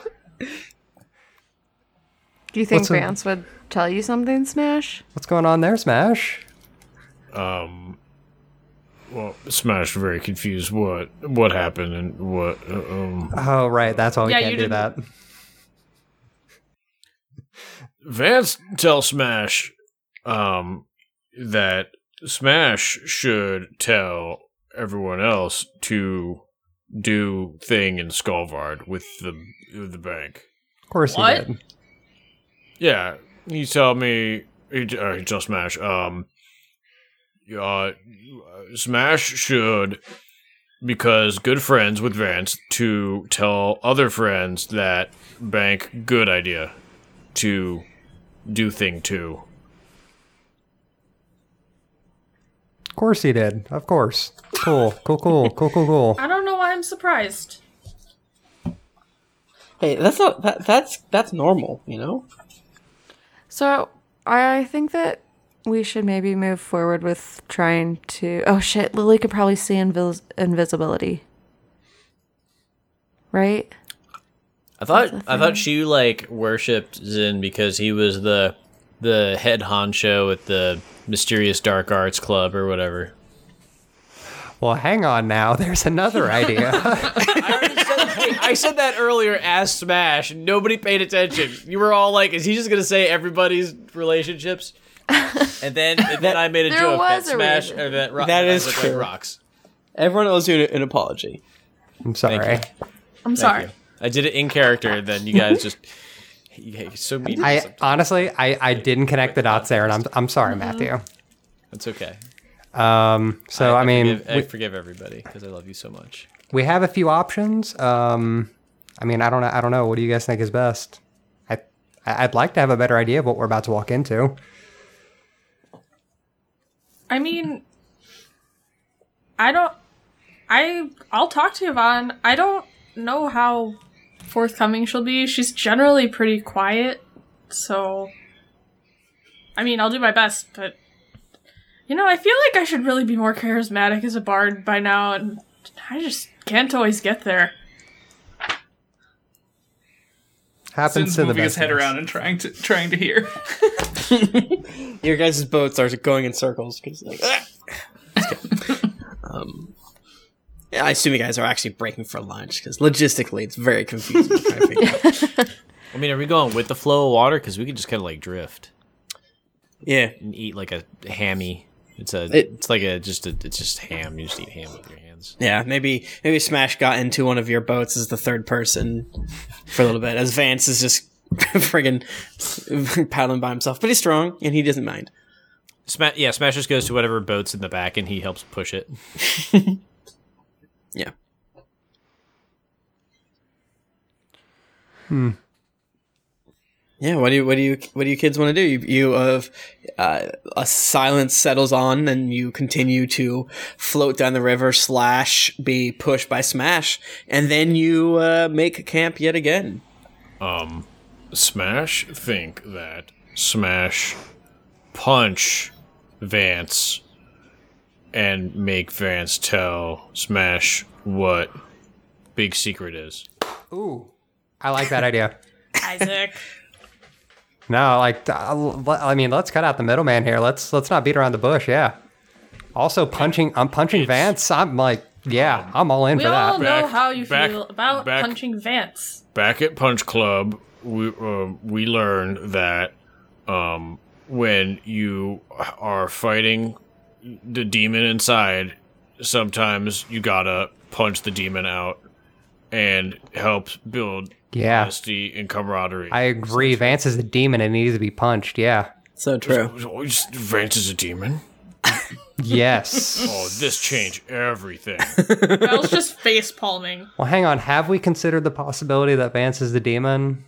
Do you think What's a- Vance would tell you something, Smash? What's going on there, Smash? Um, well, Smash very confused. What what happened and what? Uh, um, Oh, right. That's why we Yeah, can't you do didn't- that. Vance tell Smash, um, that Smash should tell everyone else to do thing in Skullvard with the with the bank. Of course What? he did. Yeah, he tell me he, uh, he tell Smash um uh Smash should because good friends with Vance to tell other friends that bank good idea to do thing too. Course he did. Of course. Cool. Cool. Cool. Cool. Cool. Cool. I don't know why I'm surprised. Hey, that's not that, that's that's normal, you know. So I think that we should maybe move forward with trying to. Oh shit, Lily could probably see invis- invisibility. Right? I thought I thought she like worshipped Zin because he was the the head honcho at the mysterious dark arts club or whatever. Well, hang on now. There's another idea. I said that earlier as Smash. Nobody paid attention. You were all like, "Is he just gonna say everybody's relationships?" And then and then I made a There joke was that a Smash reason. or that, ro- That is look true. Like rocks. Everyone owes you an apology. I'm sorry. Thank I'm Thank sorry. you. I did it in character. and Then you guys just you guys are so mean. I sometimes. honestly, I, I didn't connect the dots there, and I'm I'm sorry, Mm-hmm. Matthew. It's okay. Um, so I, mean, forgive, I forgive everybody because I love you so much. we have a few options. Um, I mean, I don't know. I don't know. What do you guys think is best? I I- I'd like to have a better idea of what we're about to walk into. I mean, I don't. I I'll talk to Yvonne. I don't know how forthcoming she'll be. She's generally pretty quiet, so. I mean, I'll do my best, but you know, I feel like I should really be more charismatic as a bard by now, and I just can't always get there. Happens Sin's to the moving best his head of around and trying to trying to hear. Your guys' boats are going in circles because like. "Ah!" Um, yeah, I assume you guys are actually breaking for lunch because logistically it's very confusing. to try to. I mean, are we going with the flow of water? Because we could just kind of like drift Yeah, and eat like a hammy. It's a. It- it's like a just a. It's just ham. You just eat ham with your hands. yeah. Maybe maybe Smash got into one of your boats as the third person for a little bit, as Vance is just friggin' paddling by himself, but he's strong and he doesn't mind. Sma- yeah, Smash just goes to whatever boat's in the back and he helps push it. Yeah. Hmm. Yeah, what do you what do you what do you kids want to do? You you uh, uh, a silence settles on, and you continue to float down the river slash be pushed by Smash, and then you uh, make camp yet again. Um, Smash think that Smash punch Vance and make Vance tell Smash what big secret is. Ooh, I like that idea. Isaac. No, like uh, I mean, let's cut out the middleman here. Let's let's not beat around the bush. Yeah. Also, punching. I'm punching Vance. I'm like, yeah, I'm all in for We for all that. know Back- how you back- feel about back- punching Vance. Back at Punch Club, we uh, we learned that um, when you are fighting the demon inside, sometimes you gotta punch the demon out, and helps build Yeah, honesty and camaraderie. I agree. Vance is a demon and needs to be punched. Yeah. So true. Oh, Vance is a demon. Yes. Oh, this changed everything. Belle's just face palming. well, hang on. Have we considered the possibility that Vance is the demon?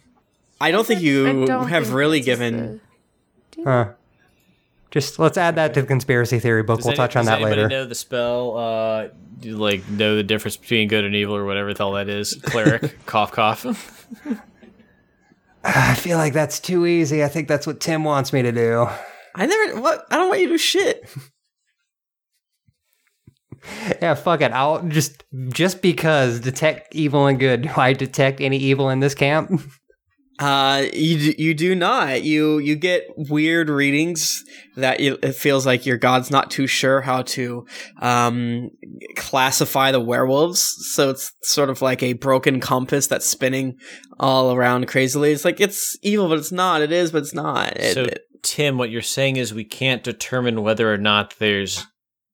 I don't think you I don't have think really Vance given. Huh. Just let's add that to the conspiracy theory book. Does we'll any- touch on does that anybody later. know the spell? Uh, do you, like know the difference between good and evil or whatever the hell that is? Cleric, cough, cough. I feel like that's too easy. I think that's what Tim wants me to do. I never. What? I don't want you to do shit. Yeah, fuck it. I'll just just because detect evil and good. Do I detect any evil in this camp? Uh, you you do not. You you get weird readings that you, it feels like your god's not too sure how to um classify the werewolves. So it's sort of like a broken compass that's spinning all around crazily. It's like it's evil, but it's not. It is, but it's not. It- so, it- Tim, what you're saying is we can't determine whether or not there's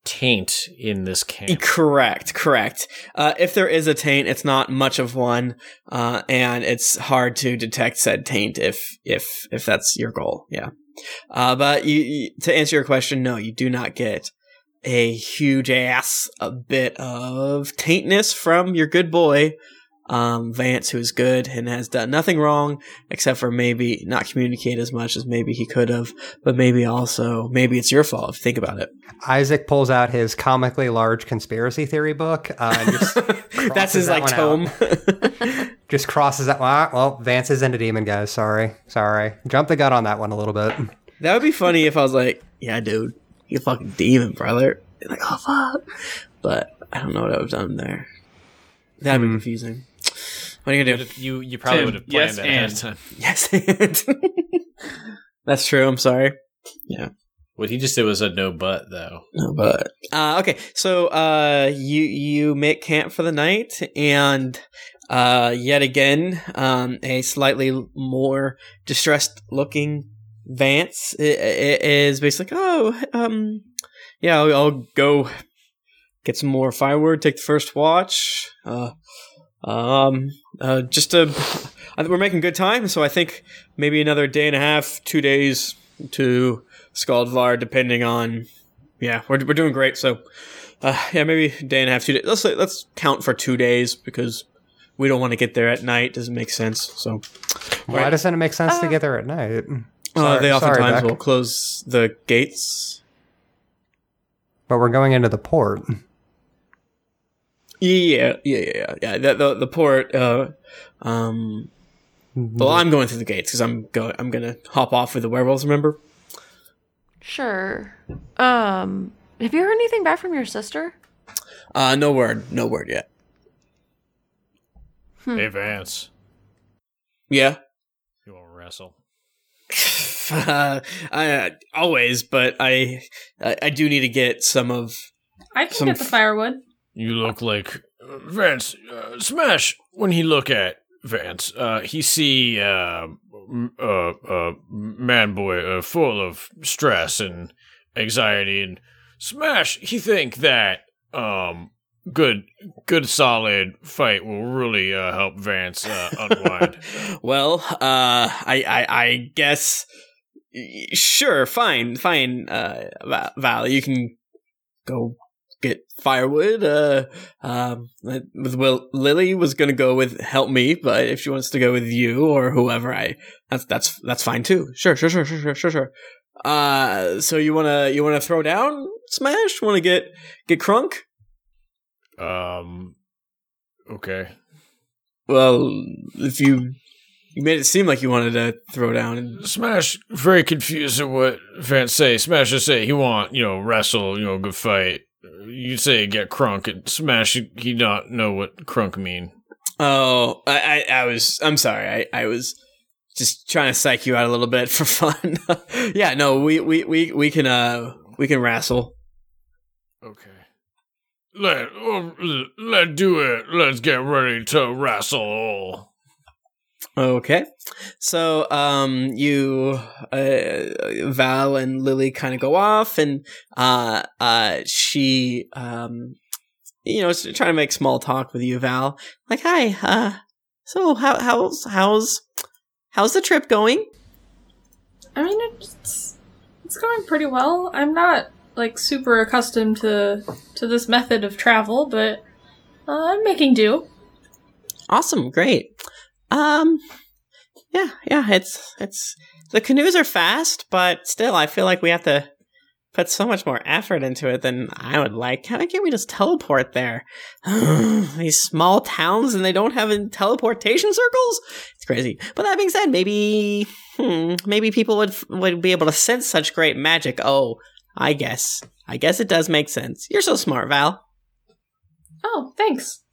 taint in this camp. Correct, correct. Uh, if there is a taint, it's not much of one, uh, and it's hard to detect said taint if if if that's your goal. Yeah. Uh, but you, you to answer your question, no, you do not get a huge ass a bit of taintness from your good boy. Um, Vance, who is good and has done nothing wrong except for maybe not communicate as much as maybe he could have, but maybe also maybe it's your fault if you think about it. Isaac pulls out his comically large conspiracy theory book. Uh, That's his that like tome. Just crosses that. Well, well, Vance is into demon, guys. Sorry, sorry. Jump the gun on that one a little bit. That would be funny if I was like, "Yeah, dude, you a fucking demon, brother." They're like, "Oh fuck," but I don't know what I would have done there. That'd be confusing. What are you gonna do? You you probably Tim, would have planned yes, that ahead of time. Yes, and that's true. I'm sorry. Yeah. What he just did was a no but though. No, but uh, okay. So uh, you you make camp for the night, and uh, yet again, um, a slightly more distressed looking Vance i- i- is basically, oh, um, yeah, I'll, I'll go get some more firewood, take the first watch. Uh, um, uh, just to, I think we're making good time, so I think maybe another day and a half, two days to Skaldvar, depending on. Yeah, we're we're doing great. So, uh, yeah, maybe day and a half, two days. Let's say, let's count for two days because we don't want to get there at night. Doesn't make sense. So, Why Right. doesn't it make sense to get there at night? uh, Sorry- they oftentimes Beck. will close the gates. But we're going into the port. Yeah, yeah, yeah, yeah. yeah. The, the the port. Uh, um. Well, I'm going through the gates because I'm go. I'm gonna hop off with the werewolves. Remember? Sure. Um, have you heard anything back from your sister? Uh, no word. No word yet. Hey, Vance. Yeah. You want to wrestle? uh, I uh, always, but I, I I do need to get some of. I can Some get the f- firewood. You look like uh, Vance. Uh, Smash. When he look at Vance, uh, he see uh, uh, uh, man boy uh, full of stress and anxiety, and Smash. He think that um good good solid fight will really uh, help Vance uh, unwind. well, uh, I, I, I guess. Sure, fine, fine. Uh, Val, you can go get firewood. Uh, um, with Will, Lily was gonna go with help me, but if she wants to go with you or whoever, I that's that's that's fine too. Sure, sure, sure, sure, sure, sure, sure. Uh, so you wanna you wanna throw down Smash? Want to get get crunk? um. Okay. Well, if you you made it seem like you wanted to throw down, and Smash very confused at what Vance say. Smash just say he want you know wrestle you know good fight. You say get crunk and Smash he, not know what crunk mean. oh, I, I I was I'm sorry, I I was just trying to psych you out a little bit for fun. yeah, no, we we we we can uh we can wrestle. Okay. Let oh, let do it. Let's get ready to wrestle. Okay, so um, you, uh, Val and Lily kind of go off, and uh, uh, she, um, you know, is trying to make small talk with you, Val. Like, hi, uh, so how how's how's how's the trip going? I mean, it's it's going pretty well. I'm not like super accustomed to to this method of travel, but uh, I'm making do. Awesome, great. Um, yeah, yeah, it's it's the canoes are fast, but still, I feel like we have to put so much more effort into it than I would like. Why can't we just teleport there? These small towns and they don't have teleportation circles. It's crazy. But that being said, maybe hmm, maybe people would would be able to sense such great magic. Oh, I guess I guess it does make sense. You're so smart, Val. Oh, thanks,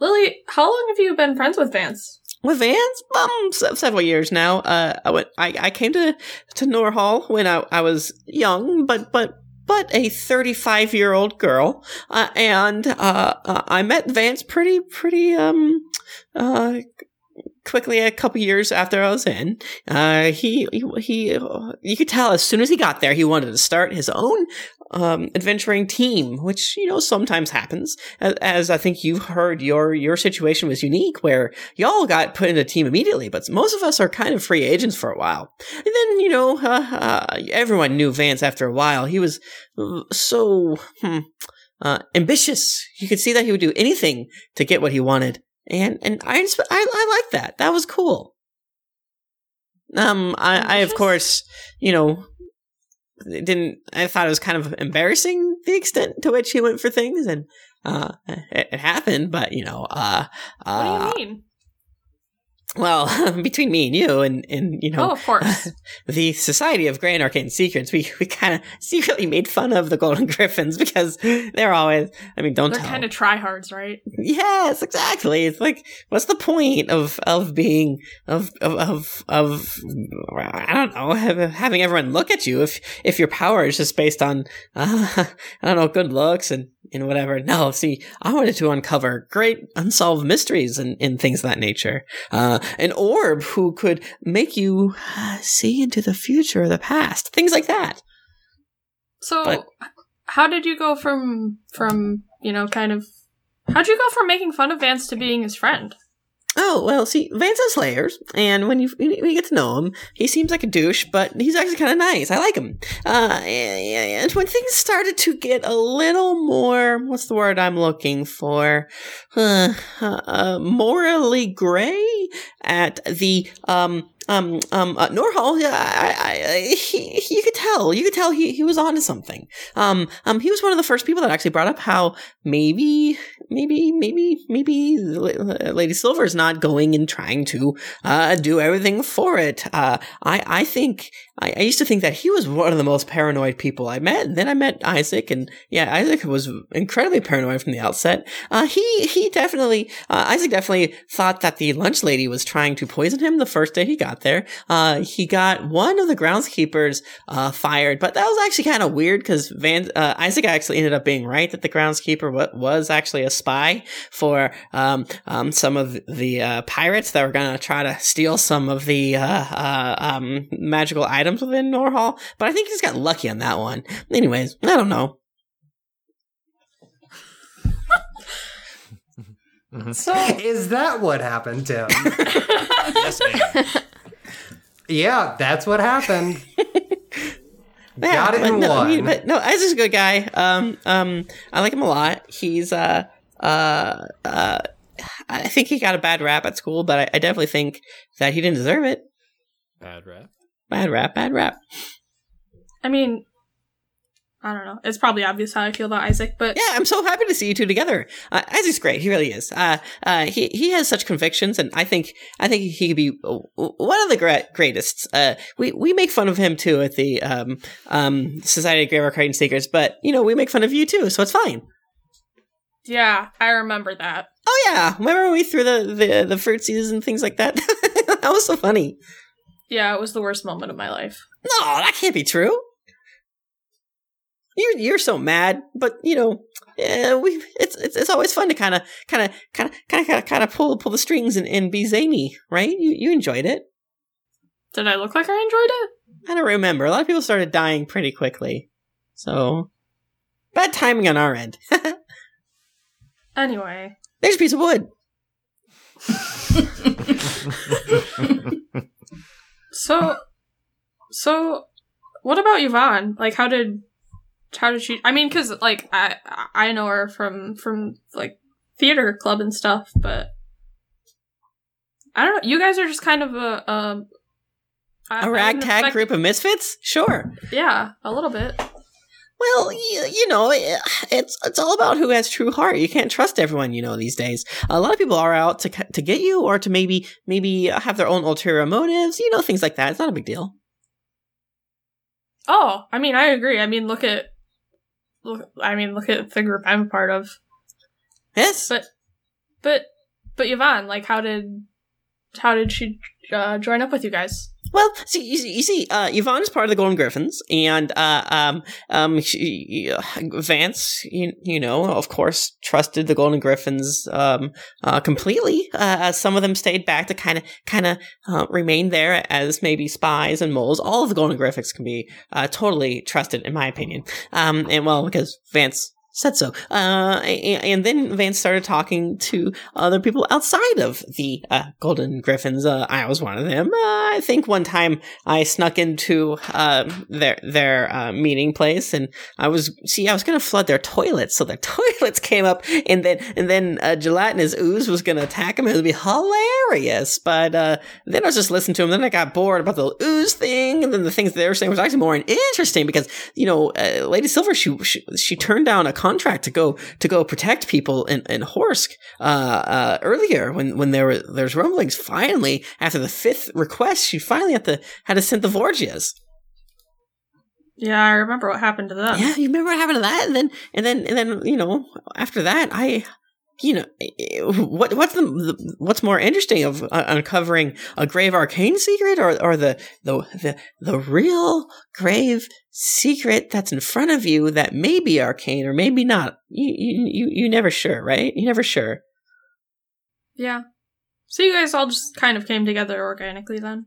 Lily. How long have you been friends with Vance? With Vance, um, several years now. Uh, I went. I, I came to to Norhall when I, I was young, but but but a 35 year old girl, uh, and uh, I met Vance pretty pretty um uh quickly a couple years after I was in. Uh, he he, he you could tell as soon as he got there, he wanted to start his own um, adventuring team, which you know sometimes happens. As, as I think you've heard, your your situation was unique, where y'all got put in a team immediately, but most of us are kind of free agents for a while. And then you know, uh, uh, everyone knew Vance after a while. He was uh, so hmm, uh, ambitious. You could see that he would do anything to get what he wanted, and and I just, I, I like that. That was cool. Um, I, I of course, you know, it didn't I thought it was kind of embarrassing the extent to which he went for things and uh it, it happened but you know uh What uh do you mean? Well between me and you and and you know oh, of course. the Society of Grand Arcane Secrets we we kind of secretly made fun of the Golden Griffins because they're always I mean don't They're kind of tryhards, right? Yes, exactly. It's like, what's the point of of being of of of, of I don't know having everyone look at you if if your power is just based on uh, I don't know good looks and and whatever. No, see, I wanted to uncover great unsolved mysteries and, and things of that nature. Uh, an orb who could make you uh, see into the future or the past, things like that. So, But- how did you go from from you know kind of how'd you go from making fun of Vance to being his friend? Oh well, see, Vance has layers, and when you when you get to know him, he seems like a douche, but he's actually kind of nice. I like him. Uh, and when things started to get a little more, what's the word I'm looking for? Uh, uh, morally gray at the um um um uh, Norhall, yeah, I, I, he, you could tell, you could tell he he was onto something. Um um, he was one of the first people that actually brought up how maybe maybe maybe maybe Lady Silver is not going and trying to uh, do everything for it. Uh, I I think I, I used to think that he was one of the most paranoid people I met, and then I met Isaac, and yeah, Isaac was incredibly paranoid from the outset. Uh, he he definitely uh, Isaac definitely thought that the lunch lady was trying to poison him the first day he got there. Uh, he got one of the groundskeepers uh, fired, but that was actually kind of weird because Van uh, Isaac actually ended up being right that the groundskeeper wa- was actually a spy for um, um, some of the uh, pirates that were going to try to steal some of the uh, uh, um, magical items within Norhall. But I think he's got lucky on that one. Anyways, I don't know. So Is that what happened, Tim? Yes, ma'am. Yeah, that's what happened. Got it in no, one. he- but no, Isaac's a good guy. Um, um, I like him a lot. He's uh, uh, uh, I think he got a bad rap at school, but I, I definitely think that he didn't deserve it. Bad rap. Bad rap, bad rap. I mean, I don't know. It's probably obvious how I feel about Isaac, but Yeah, I'm so happy to see you two together. Uh, Isaac's great. He really is. Uh, uh, he he has such convictions, and I think I think he could be one of the gra- greatest. Uh, we we make fun of him too at the um um Society of Grave Arcane Secrets, but you know we make fun of you too, so it's fine. yeah, I remember that. Oh yeah, remember when we threw the the the fruit seeds and things like that? that was so funny. Yeah, it was the worst moment of my life. No, that can't be true. You're you're so mad, but you know, yeah, we it's it's, it's always fun to kind of kind of kind of kind of kind of pull pull the strings and, and be zany, right? You you enjoyed it. Did I look like I enjoyed it? I don't remember. A lot of people started dying pretty quickly, so bad timing on our end. Anyway, There's a piece of wood. so so what about Yvonne? Like, how did how did she? I mean, because like I I know her from from like theater club and stuff, but I don't know. You guys are just kind of a a, A ragtag group of misfits. Sure. Yeah, a little bit. Well, you, you know, it's it's all about who has true heart. You can't trust everyone, you know, these days. A lot of people are out to to get you, or to maybe maybe have their own ulterior motives. You know, things like that. It's not a big deal. Oh, I mean, I agree. I mean, look at. I mean, look at the group I'm a part of. Yes. But but but Yvonne, like, how did how did she uh, join up with you guys? Well, see, you see, uh, Yvonne is part of the Golden Griffins, and uh, um, um, she, Vance, you, you know, of course, trusted the Golden Griffins um, uh, completely. Uh, some of them stayed back to kind of, kind of uh, remain there as maybe spies and moles. All of the Golden Griffins can be uh, totally trusted, in my opinion. Um, and well, because Vance said so. Uh, and, and then Vance started talking to other people outside of the uh, Golden Griffins. Uh, I was one of them. Uh, I think one time I snuck into uh, their their uh, meeting place, and I was see I was gonna flood their toilets, so their toilets came up, and then and then gelatinous ooze was gonna attack them. It would be hilarious, but then I was just listening to him. Then I got bored about the ooze thing, and then the things they were saying was actually more interesting because you know uh, Lady Silver she, she she turned down a contract to go to go protect people in, in Horsk uh, uh, earlier when when there were there's rumblings. Finally, after the fifth request, she finally had to had to send the Vorgias. Yeah, I remember what happened to them. Yeah, you remember what happened to that, and then and then and then you know after that, I. You know what? What's the, the what's more interesting of uh, uncovering a grave arcane secret, or or the the the the real grave secret that's in front of you that may be arcane or maybe not? You you you you never sure, right? You never sure. Yeah. So you guys all just kind of came together organically then?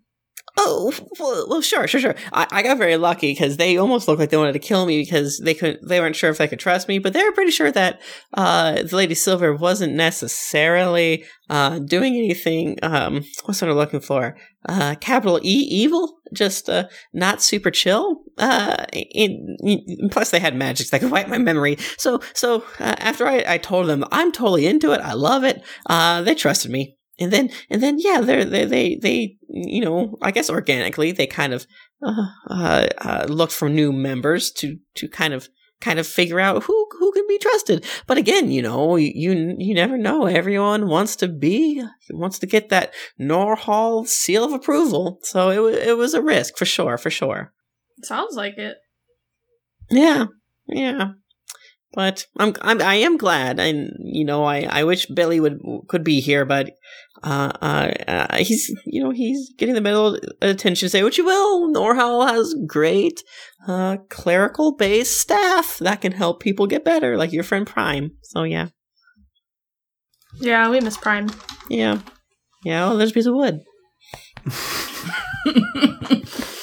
Oh well, sure, sure, sure. I, I got very lucky because they almost looked like they wanted to kill me because they couldn't they weren't sure if they could trust me, but they were pretty sure that uh, the Lady Silver wasn't necessarily uh, doing anything. Um, what's what I'm looking for? Uh, capital E evil, just uh, not super chill. Uh, in, in- plus they had magics that could wipe my memory. So so uh, after I, I told them I'm totally into it, I love it. They trusted me and then and then yeah they they they they you know i guess organically they kind of uh, uh, uh, looked for new members to to kind of kind of figure out who who can be trusted but again you know you you never know everyone wants to be wants to get that norhall seal of approval so it, it was a risk for sure for sure Sounds like it. yeah, yeah. But I'm, I'm I am glad, and you know, I, I wish Billy would could be here, but uh, uh, uh he's you know he's getting the middle attention. Say what you will, Norhall has great uh clerical based staff that can help people get better, like your friend Prime. So yeah, Yeah, we miss Prime. yeah, yeah. Oh, there's a piece of wood.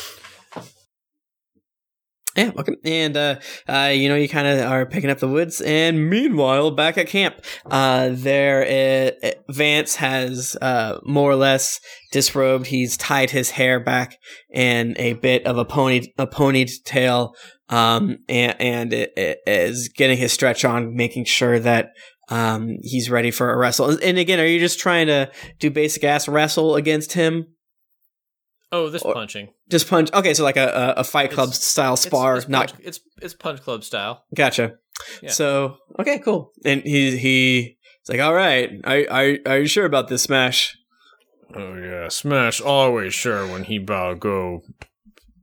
Yeah, welcome. And uh, uh, you know, you kind of are picking up the woods. And meanwhile, back at camp, uh, there uh, Vance has uh, more or less disrobed. He's tied his hair back in a bit of a pony a ponytail, um, and, and it, it is getting his stretch on, making sure that um, he's ready for a wrestle. And again, are you just trying to do basic ass wrestle against him? Oh, this Or- punching. Just punch. Okay, so like a a, a Fight Club It's- style spar, it's, not punch, it's it's punch club style. Gotcha. Yeah. So okay, cool. And he he's like, all right, are, are are you sure about this smash? Oh yeah, Smash always sure when he bout go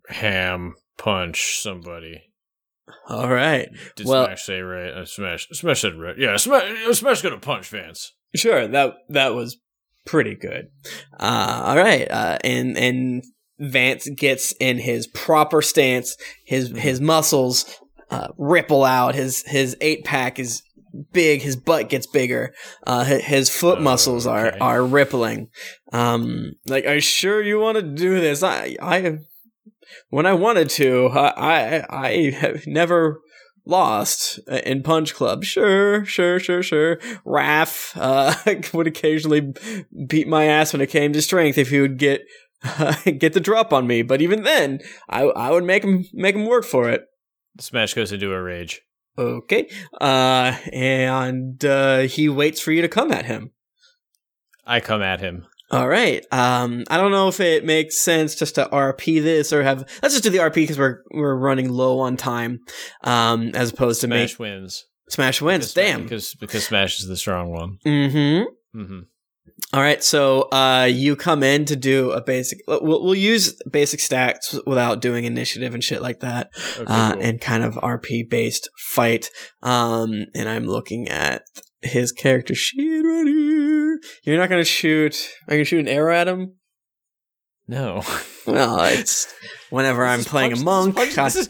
ham punch somebody. All right, Did Well- Smash say right? Uh, Smash Smash said right. Yeah, Smash Smash gonna punch Vance. sure. That that was pretty good. Uh, all right, uh, and and Vance gets in his proper stance. His his muscles uh, ripple out. His his eight pack is big. His butt gets bigger. Uh, hi- his foot Oh, muscles are okay. are rippling. Um, like, are you sure you want to do this? I I when I wanted to, I I, I have never lost in Punch Club. Sure, sure, sure, sure. Raph uh, would occasionally beat my ass when it came to strength if he would get get the drop on me. But even then, I I would make him make him work for it. Smash goes into a rage. Okay, uh, and uh, he waits for you to come at him. I come at him. All right. Um, I don't know if it makes sense just to RP this or have let's just do the RP because we're we're running low on time. Um, as opposed to Smash make wins. Smash wins. Because- Damn. Because because Smash is the strong one. Mm-hmm. Mm-hmm. All right. So, uh, you come in to do a basic. We'll, we'll use basic stats without doing initiative and shit like that, Okay, uh, cool. and kind of RP based fight. Um, and I'm looking at his character sheet right here. You're not gonna shoot. Are you gonna shoot an arrow at him? No. Well, it's whenever I'm playing Punch- a monk. This is, Punch, this is,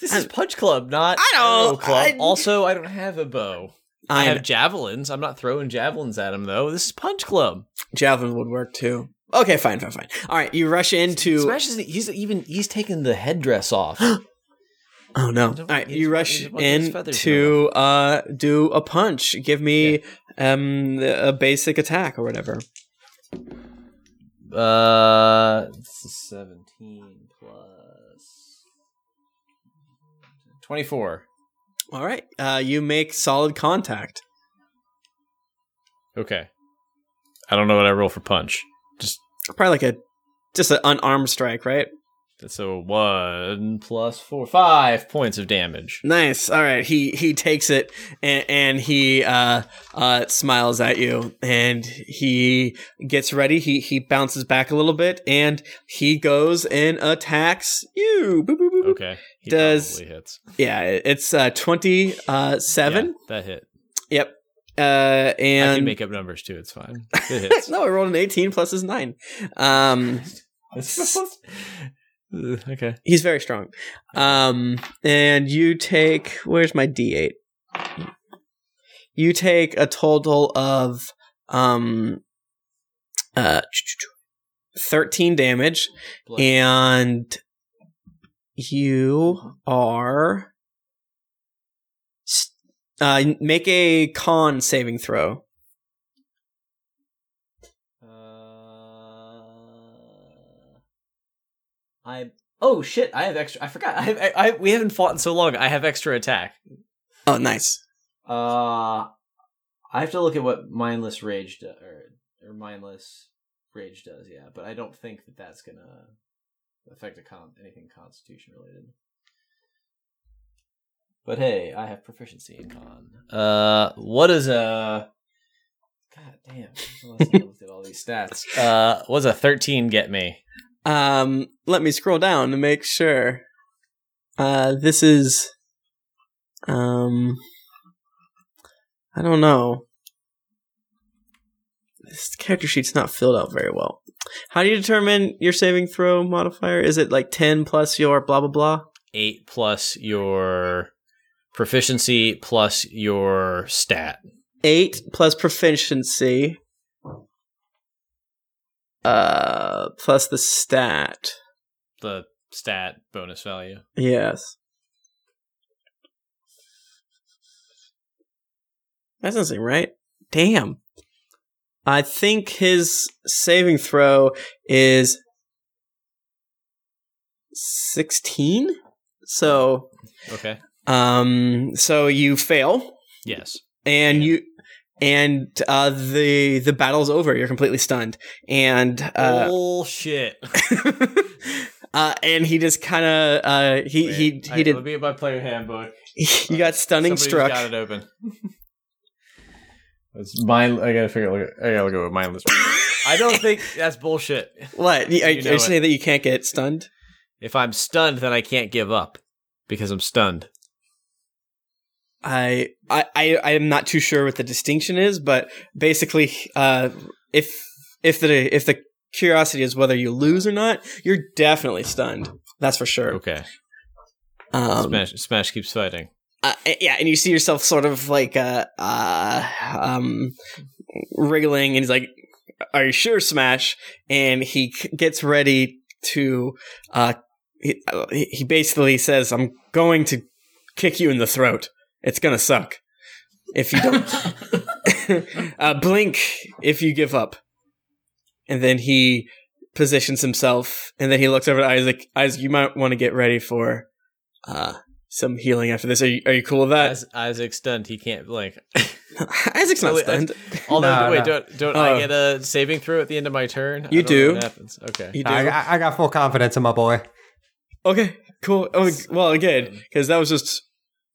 this is Punch Club, not I know, Arrow Club. I- also, I don't have a bow. I, I have javelins. I'm not throwing javelins at him though. This is Punch Club. javelin would work too. Okay, fine, fine, fine. All right, you rush into. Smash is he's even he's taking the headdress off. Oh no! All Don't- right, you rush he's got his in to uh do a punch. Give me um a basic attack or whatever. Uh, this is seventeen plus twenty-four. All right, uh, you make solid contact. Okay. I don't know what I roll for punch. Just Probably like a just an unarmed strike, right? A one plus four, five points of damage. Nice. All right. He he takes it and, and he uh, uh, smiles at you and he gets ready. He he bounces back a little bit and he goes and attacks you. Boop, boop, boop. Okay. He Does- hits Yeah, it's uh, twenty uh, seven. Yeah, that hit. Yep. Uh, I can and make up numbers too. It's fine. It hits. no, I rolled an eighteen plus his nine. Um, okay. he's very strong. Um, and you take where's my D eight? You take a total of um uh thirteen damage, Blood. and you are uh make a con saving throw. I oh shit! I have extra. I forgot. I have. I, I we haven't fought in so long. I have extra attack. Oh, nice. Uh, I have to look at what mindless rage do, or or mindless rage does. Yeah, but I don't think that that's gonna affect a con anything constitution related. But hey, I have proficiency in con. Uh, what is a? God damn! when's the last I looked at all these stats. Uh, what's a thirteen get me? Um, let me scroll down to make sure. Uh, this is, um, I don't know. This character sheet's not filled out very well. How do you determine your saving throw modifier? Is it like ten plus your blah blah blah? Eight plus your proficiency plus your stat. Eight plus proficiency. Uh, plus the stat. The stat bonus value. Yes. That doesn't seem right. Damn. I think his saving throw is 16. So, Okay. um so you fail Yes. and you and uh the the battle's over. You're completely stunned. And uh Bullshit. uh and he just kind of uh he he he did Let me get my player handbook. you got stunning Somebody's struck. Got it open. It's mind. I gotta figure. Look at, I gotta at what mindless. I don't think that's bullshit. What? You, are You you saying that you can't get stunned? If I'm stunned, then I can't give up because I'm stunned. I, I, I, am not too sure what the distinction is, but basically, uh, if if the if the curiosity is whether you lose or not, you're definitely stunned. That's for sure. Okay. Um, Smash. Smash keeps fighting. uh, yeah, and you see yourself sort of like uh, uh, um, wriggling, and he's like, "Are you sure, Smash?" And he c- gets ready to. Uh, he, uh, he basically says, "I'm going to kick you in the throat. It's gonna suck if you don't uh, blink if you give up." And then he positions himself, and then he looks over to Isaac. Isaac, you might want to get ready for uh, some healing after this. Are you, are you cool with that? As Isaac's stunned, he can't blink. Isaac's not wait, stunned. Although, No, wait, no. don't don't Oh. I get a saving throw at the end of my turn? You don't do. Happens? Okay. You do. I, I- I got full confidence in my boy. okay, cool. Oh, well, again, because that was just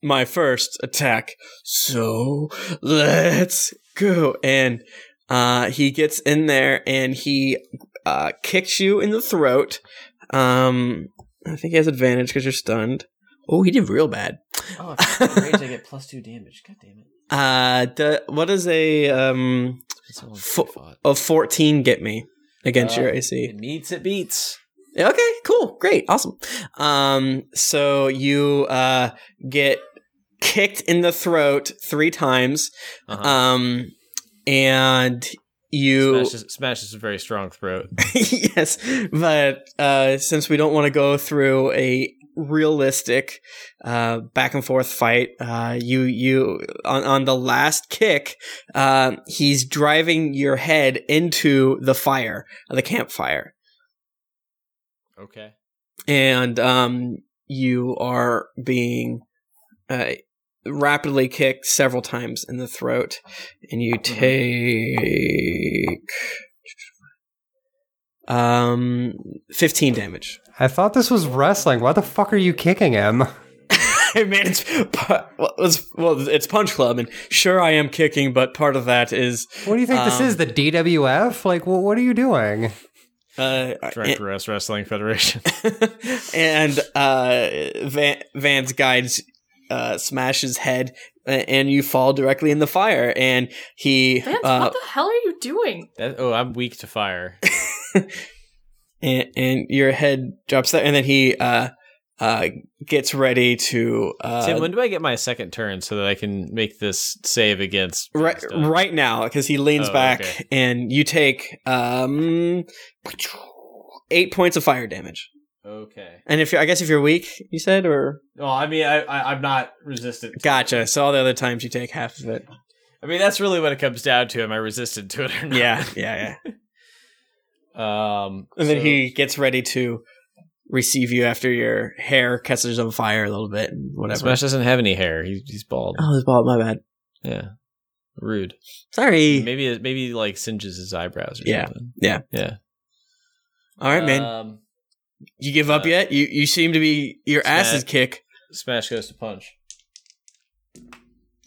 my first attack. So let's go. And uh, he gets in there and he uh, kicks you in the throat. Um, I think he has advantage because you're stunned. Oh, he did real bad. Oh, if I rage, I get plus two damage. God damn it. Uh, the, what does a um It's so long since Fo- a fourteen get me against Uh, your AC? It meets, it beats. Okay, cool, great, awesome. Um, so you uh get kicked in the throat three times, Uh-huh. um, and you Smash, is, a very strong throat. yes, but uh, since we don't want to go through a realistic uh, back and forth fight, uh, you you on, on the last kick, uh, he's driving your head into the fire, the campfire, Okay. and um, you are being uh, rapidly kicked several times in the throat, and you take um 15 damage. I thought this was wrestling. Why the fuck are you kicking him? Hey man, it's well, it's well, it's Punch Club, and sure I am kicking, but part of that is What do you think this Um, is? The DWF? Like, wh- what are you doing? uh, Drunk Rest Wrestling Federation. and uh, Van, Vance guides uh, smashes head, uh, and you fall directly in the fire, and he Vance, uh, what the hell are you doing? that, oh, I'm weak to fire. and, and your head drops there, and then he uh, uh, gets ready to uh, Tim, when do I get my second turn so that I can make this save against right stuff? right now because he leans Oh, back, okay. and you take um, eight points of fire damage. Okay. And if you're, I guess if you're weak, you said, or Well, I mean, I, I I'm not resistant. to it. gotcha. So all the other times you take half of it. I mean, that's really what it comes down to. Am I resistant to it or not? Yeah, yeah, yeah. Um. And then so- he gets ready to receive you after your hair catches on fire a little bit and whatever. Smash doesn't have any hair. He, he's bald. Oh, it's bald. My bad. Yeah. Rude. Sorry. Maybe maybe like singes his eyebrows or Yeah. something. Yeah. Yeah. All right, man. Um, You give up uh, yet? You you seem to be your ass is kick. Smash goes to punch.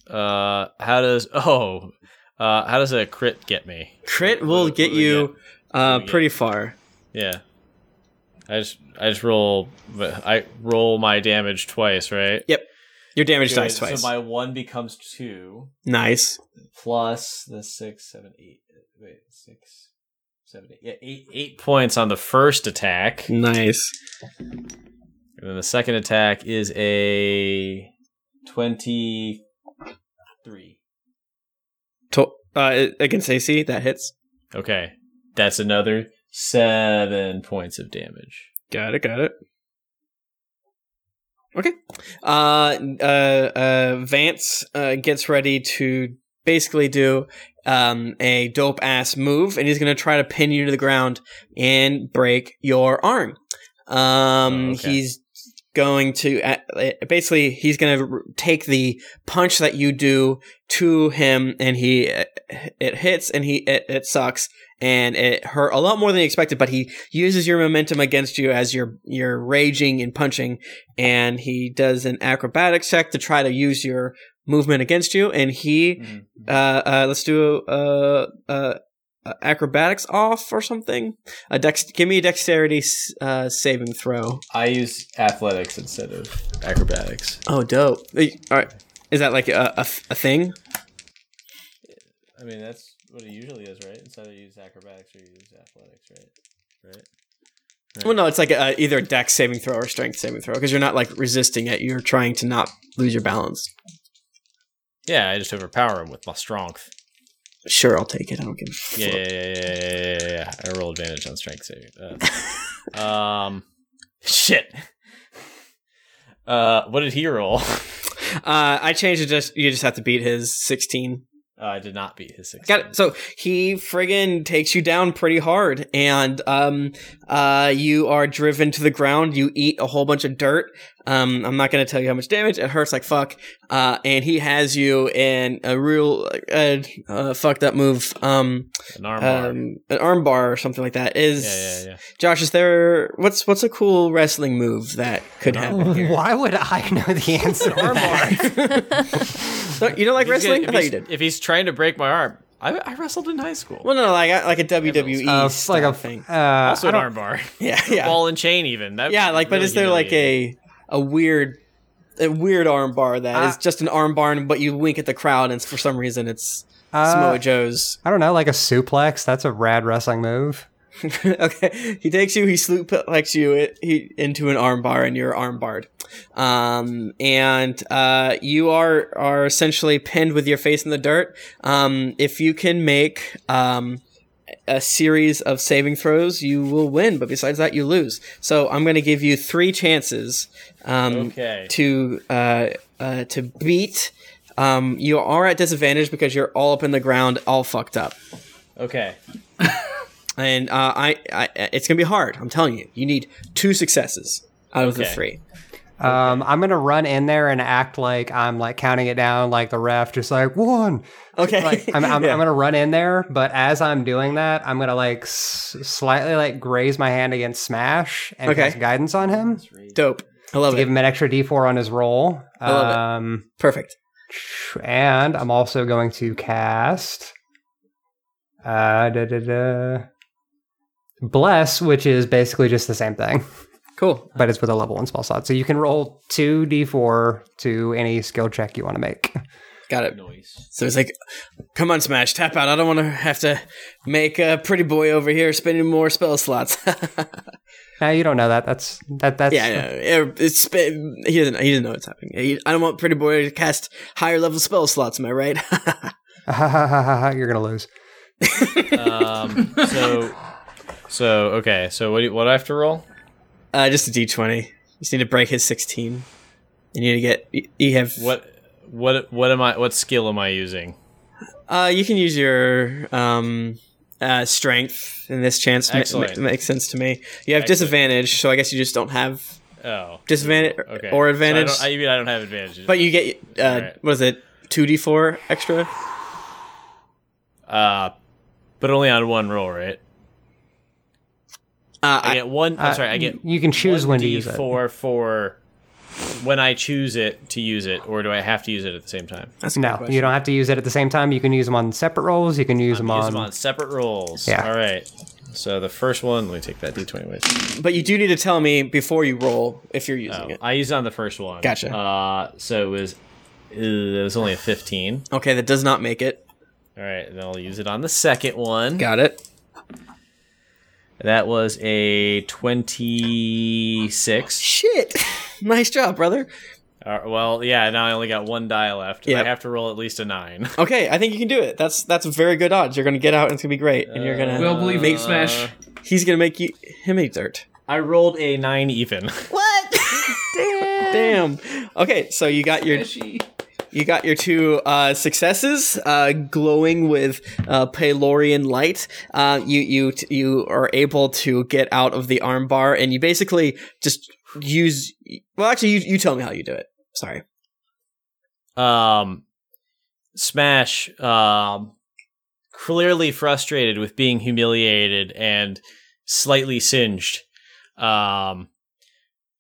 Uh, how does oh, uh, how does a crit get me? Crit will What- get what you uh, do we get? pretty far. Yeah, I just I just roll I roll my damage twice, right? Yep. Your damage Good, dice twice. So my one becomes two nice. plus the six, seven, eight. Wait, six, seven, eight. Yeah, eight eight points on the first attack, Nice. and then the second attack is a twenty-three. To- uh, against AC, that hits. Okay, that's another seven points of damage. Got it. Got it. Okay. Uh, uh, uh, Vance uh, gets ready to basically do um, a dope ass move, and he's going to try to pin you to the ground and break your arm. Um, Oh, okay. He's going to uh, basically he's going to take the punch that you do to him, and he it hits, and he it, it sucks, and it hurt a lot more than he expected. But he uses your momentum against you as you're you're raging and punching, and he does an acrobatics check to try to use your movement against you. And he, uh, uh let's do a, a, a acrobatics off or something. A dex, give me a dexterity s- uh, saving throw. I use athletics instead of acrobatics. Oh, dope! All right, is that like a, a, a thing? I mean, that's what it usually is, right? Instead of use acrobatics or you use athletics, right? Right. Well, no, it's like a, either a dex saving throw or strength saving throw because you're not like resisting it. You're trying to not lose your balance. Yeah, I just overpower him with my strength. Sure, I'll take it. I don't give a. Yeah, yeah, yeah, yeah, yeah, yeah, yeah. I roll advantage on strength saving. Uh, um, shit. Uh, what did he roll? Uh, I changed it. Just you just have to beat his 16. Uh, I did not beat his six. Got it. So he friggin' takes you down pretty hard, and um, uh, you are driven to the ground. You eat a whole bunch of dirt. Um, I'm not gonna tell you how much damage. It hurts like fuck. Uh, and he has you in a real uh, uh, fucked up move. Um, An arm bar. um, an arm bar or something like that. Is yeah, yeah, yeah. Josh? Is there what's what's a cool wrestling move that could happen here? Why would I know the answer to that? Don't- you don't like If he's gonna- wrestling? I thought you did. if he's trying to break my arm, I, I wrestled in high school. Well, no, like like a WWE Uh, it's like a thing. Uh, also an don't- arm bar. Yeah, yeah. Ball and chain, even. That Yeah, like, but really is there like a a weird a weird arm bar that is Ah. just an armbar, but you wink at the crowd, and for some reason it's Uh, Samoa Joe's. I don't know, like a suplex. That's a rad wrestling move. okay, he takes you, he suplex you it, he, into an armbar, and you're armbarred. Um, and uh, you are are essentially pinned with your face in the dirt. Um, if you can make um, a series of saving throws, you will win. But besides that, you lose. So I'm going to give you three chances um, Okay. to uh, uh, to beat. Um, you are at disadvantage because you're all up in the ground, all fucked up Okay. and uh, I, I, it's gonna be hard. I'm telling you, you need two successes out of the Okay. three. Um, I'm gonna run in there and act like I'm like counting it down, like the ref, just like one. Okay, Like I'm, I'm, Yeah. I'm gonna run in there, but as I'm doing that, I'm gonna like s- slightly like graze my hand against Smash and Okay. cast guidance on him, dope. I love give it. him an extra D4 on his roll. I love it. um, Perfect. and I'm also going to cast uh da, da, da, bless, which is basically just the same thing, Cool. but it's with a level one spell slot. So you can roll two d4 to any skill check you want to make. Got it. Noise. So it's like, come on, Smash, tap out. I don't want to have to make a pretty boy over here spending more spell slots. Now you don't know that. That's that. That's yeah, I know. It's he doesn't. He doesn't know what's happening. I don't want pretty boy to cast higher level spell slots. Am I right? You're gonna lose. Um. So. So okay. So what do you, what do I have to roll? uh, just a d twenty. You just need to break his sixteen. You need to get. You, have What what what am I? What skill am I using? Uh, you can use your um, uh, strength in this chance. Ma- Excellent. ma- makes sense to me. You have Excellent. disadvantage, so I guess you just don't have Oh. disadvantage Okay. or So I advantage. don't- I, mean, I don't have advantages. but you get uh, Alright. what is it? Two d four extra. uh, but only on one roll, right? Uh, I I, get one. I'm Uh, sorry. I get. you can choose one when to use it. D4 for when I choose it to use it, or do I have to use it at the same time? that's a No, question. you don't have to use it at the same time. You can use them on separate rolls. You can use them Use on. them on separate rolls. Yeah. All right. So the first one, let me take that d20 away. But you do need to tell me before you roll if you're using Oh, it. I used it on the first one. Gotcha. Uh, so it was uh, it was only a 15. Okay, that does not make it. All right, then I'll use it on the second one. Got it. That was a 26. Shit. nice job, brother. Uh, well, yeah, now I only got one die left. Yep. I have to roll at least a 9. Okay, I think you can do it. That's that's very good odds. You're gonna get out and it's gonna be great, and you're gonna. We'll believe make Smash. He's gonna make you him eat dirt. I rolled a 9 even. What? Damn. Okay, so you got your you got your two uh, successes, uh, glowing with uh, Palorian light. Uh, you you you are able to get out of the armbar, and you basically just use. Well, actually, you you tell me how you do it. Sorry. um smash um clearly frustrated with being humiliated and slightly singed um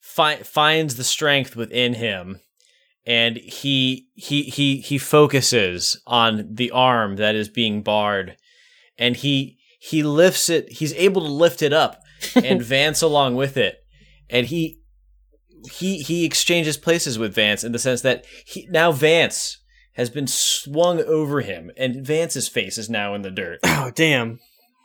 fi- finds the strength within him and he he he he focuses on the arm that is being barred. And he he lifts it he's able to lift it up and Vance along with it. And he he he exchanges places with Vance in the sense that he now Vance has been swung over him and Vance's face is now in the dirt. Oh damn,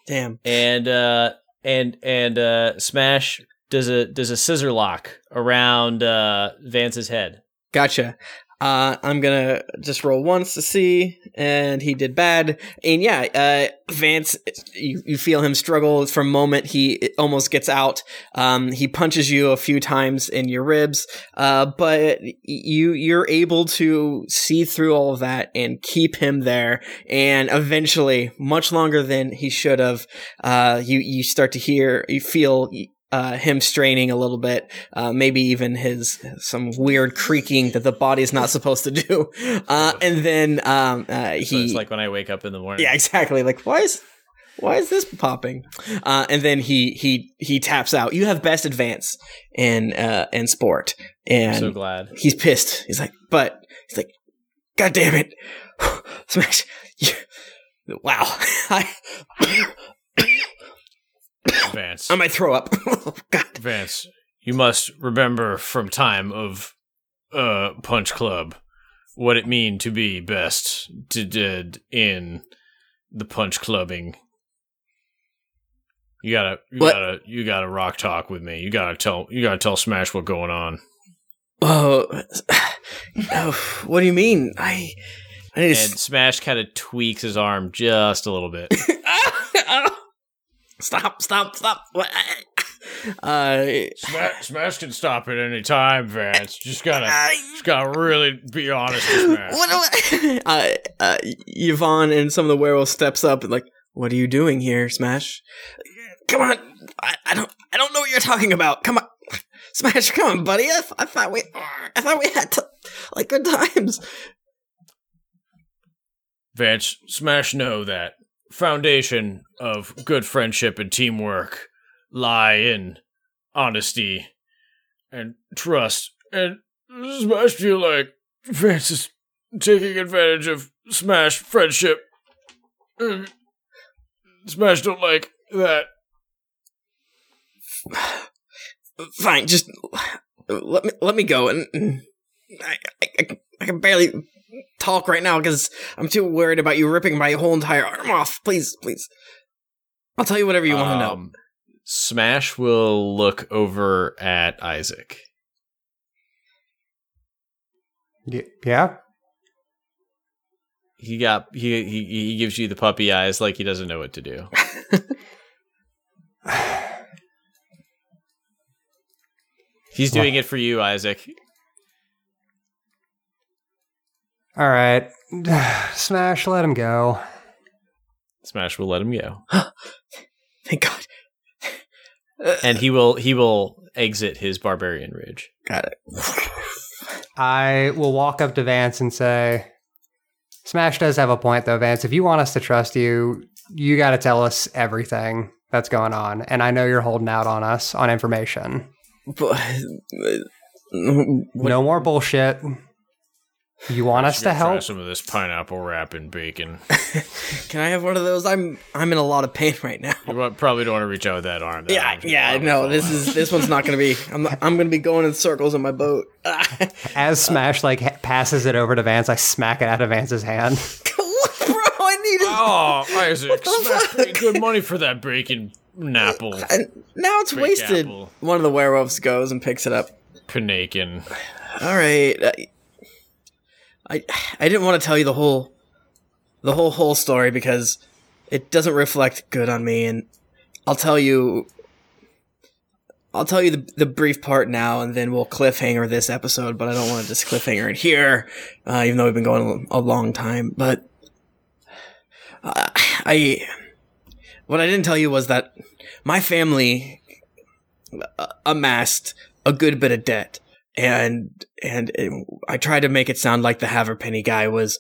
damn. and uh and and uh Smash does a does a scissor lock around uh Vance's head Gotcha. Uh, I'm gonna just roll once to see, and he did bad. And yeah, uh, Vance, you, you feel him struggle for a moment. He almost gets out. Um, he punches you a few times in your ribs, uh, but you you're able to see through all of that and keep him there. And eventually, much longer than he should have, uh, you you start to hear, you feel. Uh, him straining a little bit, uh, maybe even his some weird creaking that the body's not supposed to do, uh, and then um, uh, so he it's like when I wake up in the morning yeah, exactly. Like, why is why is this popping? Uh, and then he he he taps out. You have best advance in uh, in sport, and I'm so glad he's pissed. He's like, but he's like, God damn it, Smash! Wow, I Vance I might throw up. Oh, God, Vance, you must remember from time of uh, Punch Club, what it mean to be best to did in the punch clubbing. You gotta, you What? gotta, you gotta rock talk with me. You gotta tell, you gotta tell Smash what's going on. Oh, oh, what do you mean? I, I And Smash kind of tweaks his arm just a little bit. stop, stop, stop. Uh, Smash, Smash can stop at any time, Vance. Just gotta, just gotta really be honest with Smash. what? uh, uh, Yvonne and some of the werewolves steps up and like, what are you doing here, Smash? Come on, I, I don't, I don't know what you're talking about. Come on, Smash, come on, buddy. I, th- I thought we, I thought we had to, like good times. Vance, Smash know that foundation of good friendship and teamwork lie in honesty and trust. And Smash feel like Vance is taking advantage of Smash friendship. Smash don't like that. Fine, just let me let me go. And and I, I, I can barely talk right now because I'm too worried about you ripping my whole entire arm off. Please, please. I'll tell you whatever you want to know. Um, Smash will look over at Isaac. Y- yeah. He got he, he he gives you the puppy eyes like he doesn't know what to do. He's doing it for you, Isaac. All right. Smash, let him go. Smash will let him go, Thank God. and he will he will exit his barbarian ridge. Got it. I will walk up to Vance and say, Smash does have a point, though, Vance. If you want us to trust you, you got to tell us everything that's going on. And I know you're holding out on us on information. But, uh, No more bullshit. You want us to gonna try help? some of this pineapple wrap and bacon. can I have one of those? I'm I'm in a lot of pain right now. You probably don't want to reach out with that arm. That Yeah, yeah, no. fall This off. is this one's not gonna be. I'm I'm gonna be going in circles on my boat. As Smash like ha- passes it over to Vance, I smack it out of Vance's hand. Bro, I need it. Oh, Isaac, Smash fuck? good money for that bacon napple. And now it's Fake wasted. apple. One of the werewolves goes and picks it up. Panakin. All right. Uh, I, I didn't want to tell you the whole the whole whole story because it doesn't reflect good on me and I'll tell you I'll tell you the, the brief part now and then we'll cliffhanger this episode, but I don't want to just cliffhanger it here, uh, even though we've been going a long time. But uh, I, what I didn't tell you was that my family uh, amassed a good bit of debt and and it, I tried to make it sound like the Haverpenny guy was,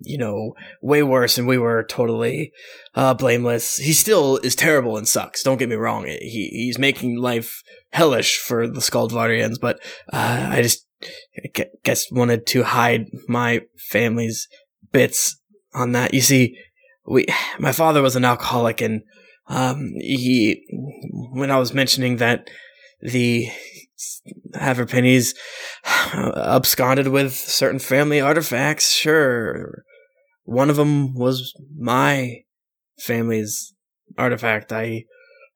you know, way worse, and we were totally uh, blameless. He still is terrible and sucks. Don't get me wrong. He he's making life hellish for the Skaldvarians, but uh, I just I guess wanted to hide my family's bits on that. You see, we my father was an alcoholic, and um, he when I was mentioning that the Haverpennies absconded with certain family artifacts. Sure, one of them was my family's artifact. I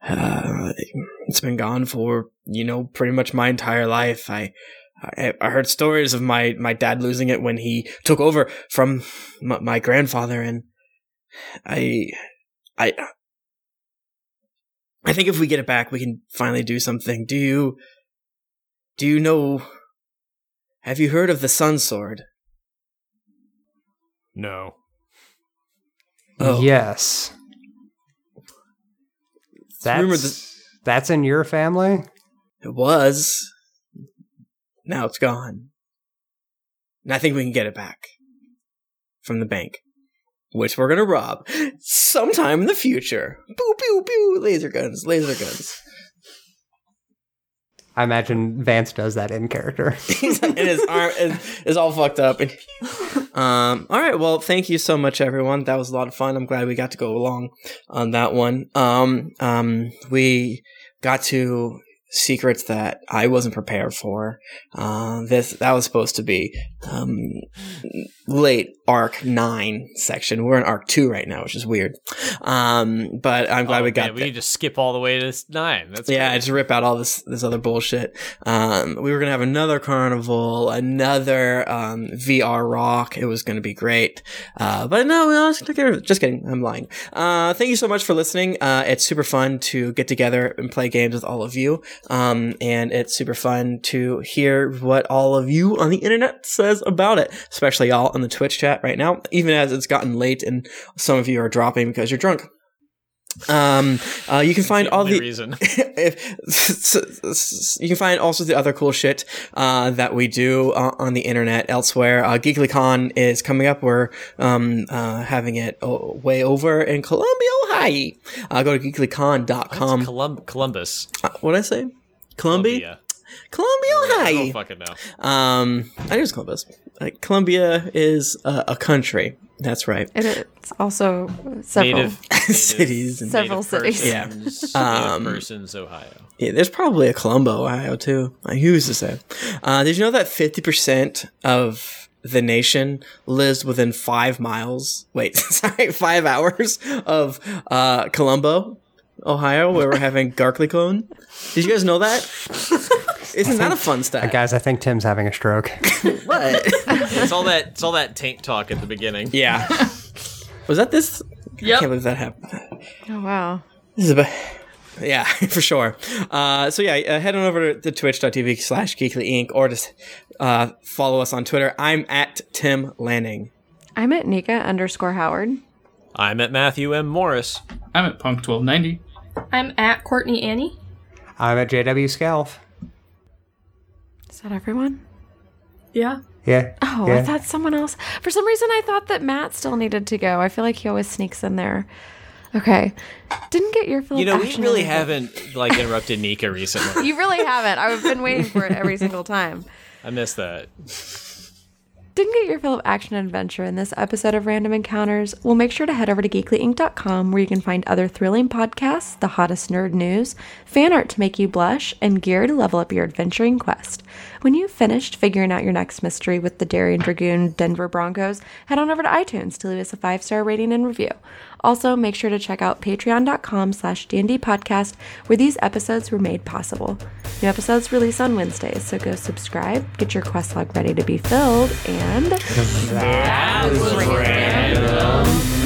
uh, it's been gone for you know pretty much my entire life. I. I, heard stories of my, my dad losing it when he took over from my grandfather, and I, I, I think if we get it back, we can finally do something. Do you, do you know? Have you heard of the Sun Sword? No. Oh. Yes. That's, rumored that- that's in your family? It was. Now it's gone. And I think we can get it back from the bank, which we're gonna rob sometime in the future. Pew pew pew! Laser guns, laser guns. I imagine Vance does that in character. And his arm is, is all fucked up. And, um, all right. Well, thank you so much, everyone. That was a lot of fun. I'm glad we got to go along on that one. Um, um, we got to secrets that I wasn't prepared for. Uh, this that was supposed to be um, late arc nine section. We're in arc two right now, which is weird. Um, but I'm glad Oh, we got man, we need to skip all the way to s- nine. That's Yeah, great. just rip out all this this other bullshit. Um, we were gonna have another carnival, another um, VR rock. It was gonna be great, uh, but no, we just took care of it. Just kidding, I'm lying. Uh, thank you so much for listening. Uh, it's super fun to get together and play games with all of you, um, and it's super fun to hear what all of you on the internet says about it, especially y'all on the Twitch chat right now. Even as it's gotten late and some of you are dropping because you're drunk. Um, uh, you can find all the reason. if, you can find also the other cool shit uh, that we do uh, on the internet elsewhere. Uh, GeeklyCon is coming up. We're um, uh, having it o- way over in Columbia, Ohio. Uh, go to geeklycon.com. Colum- Columbus. Uh, what did I say? Columbia? Columbia, I don't Ohio. fucking know. Um, I think it's Columbus. Uh, Columbia is a, a country. That's right. It is also several. Native, native Cities and Several native cities. Yeah. persons- Um, persons, Ohio. Yeah, there's probably a Colombo, Ohio, too. Like, who's to say? Uh, did you know that 50% of the nation lives within five miles? Wait, sorry, five hours of uh, Colombo, Ohio, where we're having GeeklyCon? Did you guys know that? Isn't that a fun stat? Guys, I think Tim's having a stroke. What? It's all that. It's all that taint talk at the beginning. yeah. Was that this? I can't believe that happened. Oh wow. This is a bit. Yeah, for sure. Uh, so yeah, uh, head on over to, to twitch.tv slash geekly inc or just uh, follow us on Twitter. I'm at Tim Lanning. I'm at Nika underscore Howard. I'm at Matthew M. Morris. I'm at Punk twelve ninety. I'm at Courtney Annie. I'm at JW Scalf. Is that everyone? Yeah. Yeah. Oh, yeah. I thought someone else. For some reason, I thought that Matt still needed to go. I feel like he always sneaks in there. Okay. Didn't get your fill You know, we really in haven't like interrupted Nika recently. You really haven't. I've been waiting for it every single time. I missed that. Didn't get your fill of action and adventure in this episode of Random Encounters? Well, make sure to head over to geeklyinc.com where you can find other thrilling podcasts, the hottest nerd news, fan art to make you blush, and gear to level up your adventuring quest. When you've finished figuring out your next mystery with the Darien Dragoon Denver Broncos, head on over to iTunes to leave us a five-star rating and review. Also, make sure to check out patreon.com slash podcast where these episodes were made possible. New episodes release on Wednesdays, so go subscribe, get your quest log ready to be filled, and... That was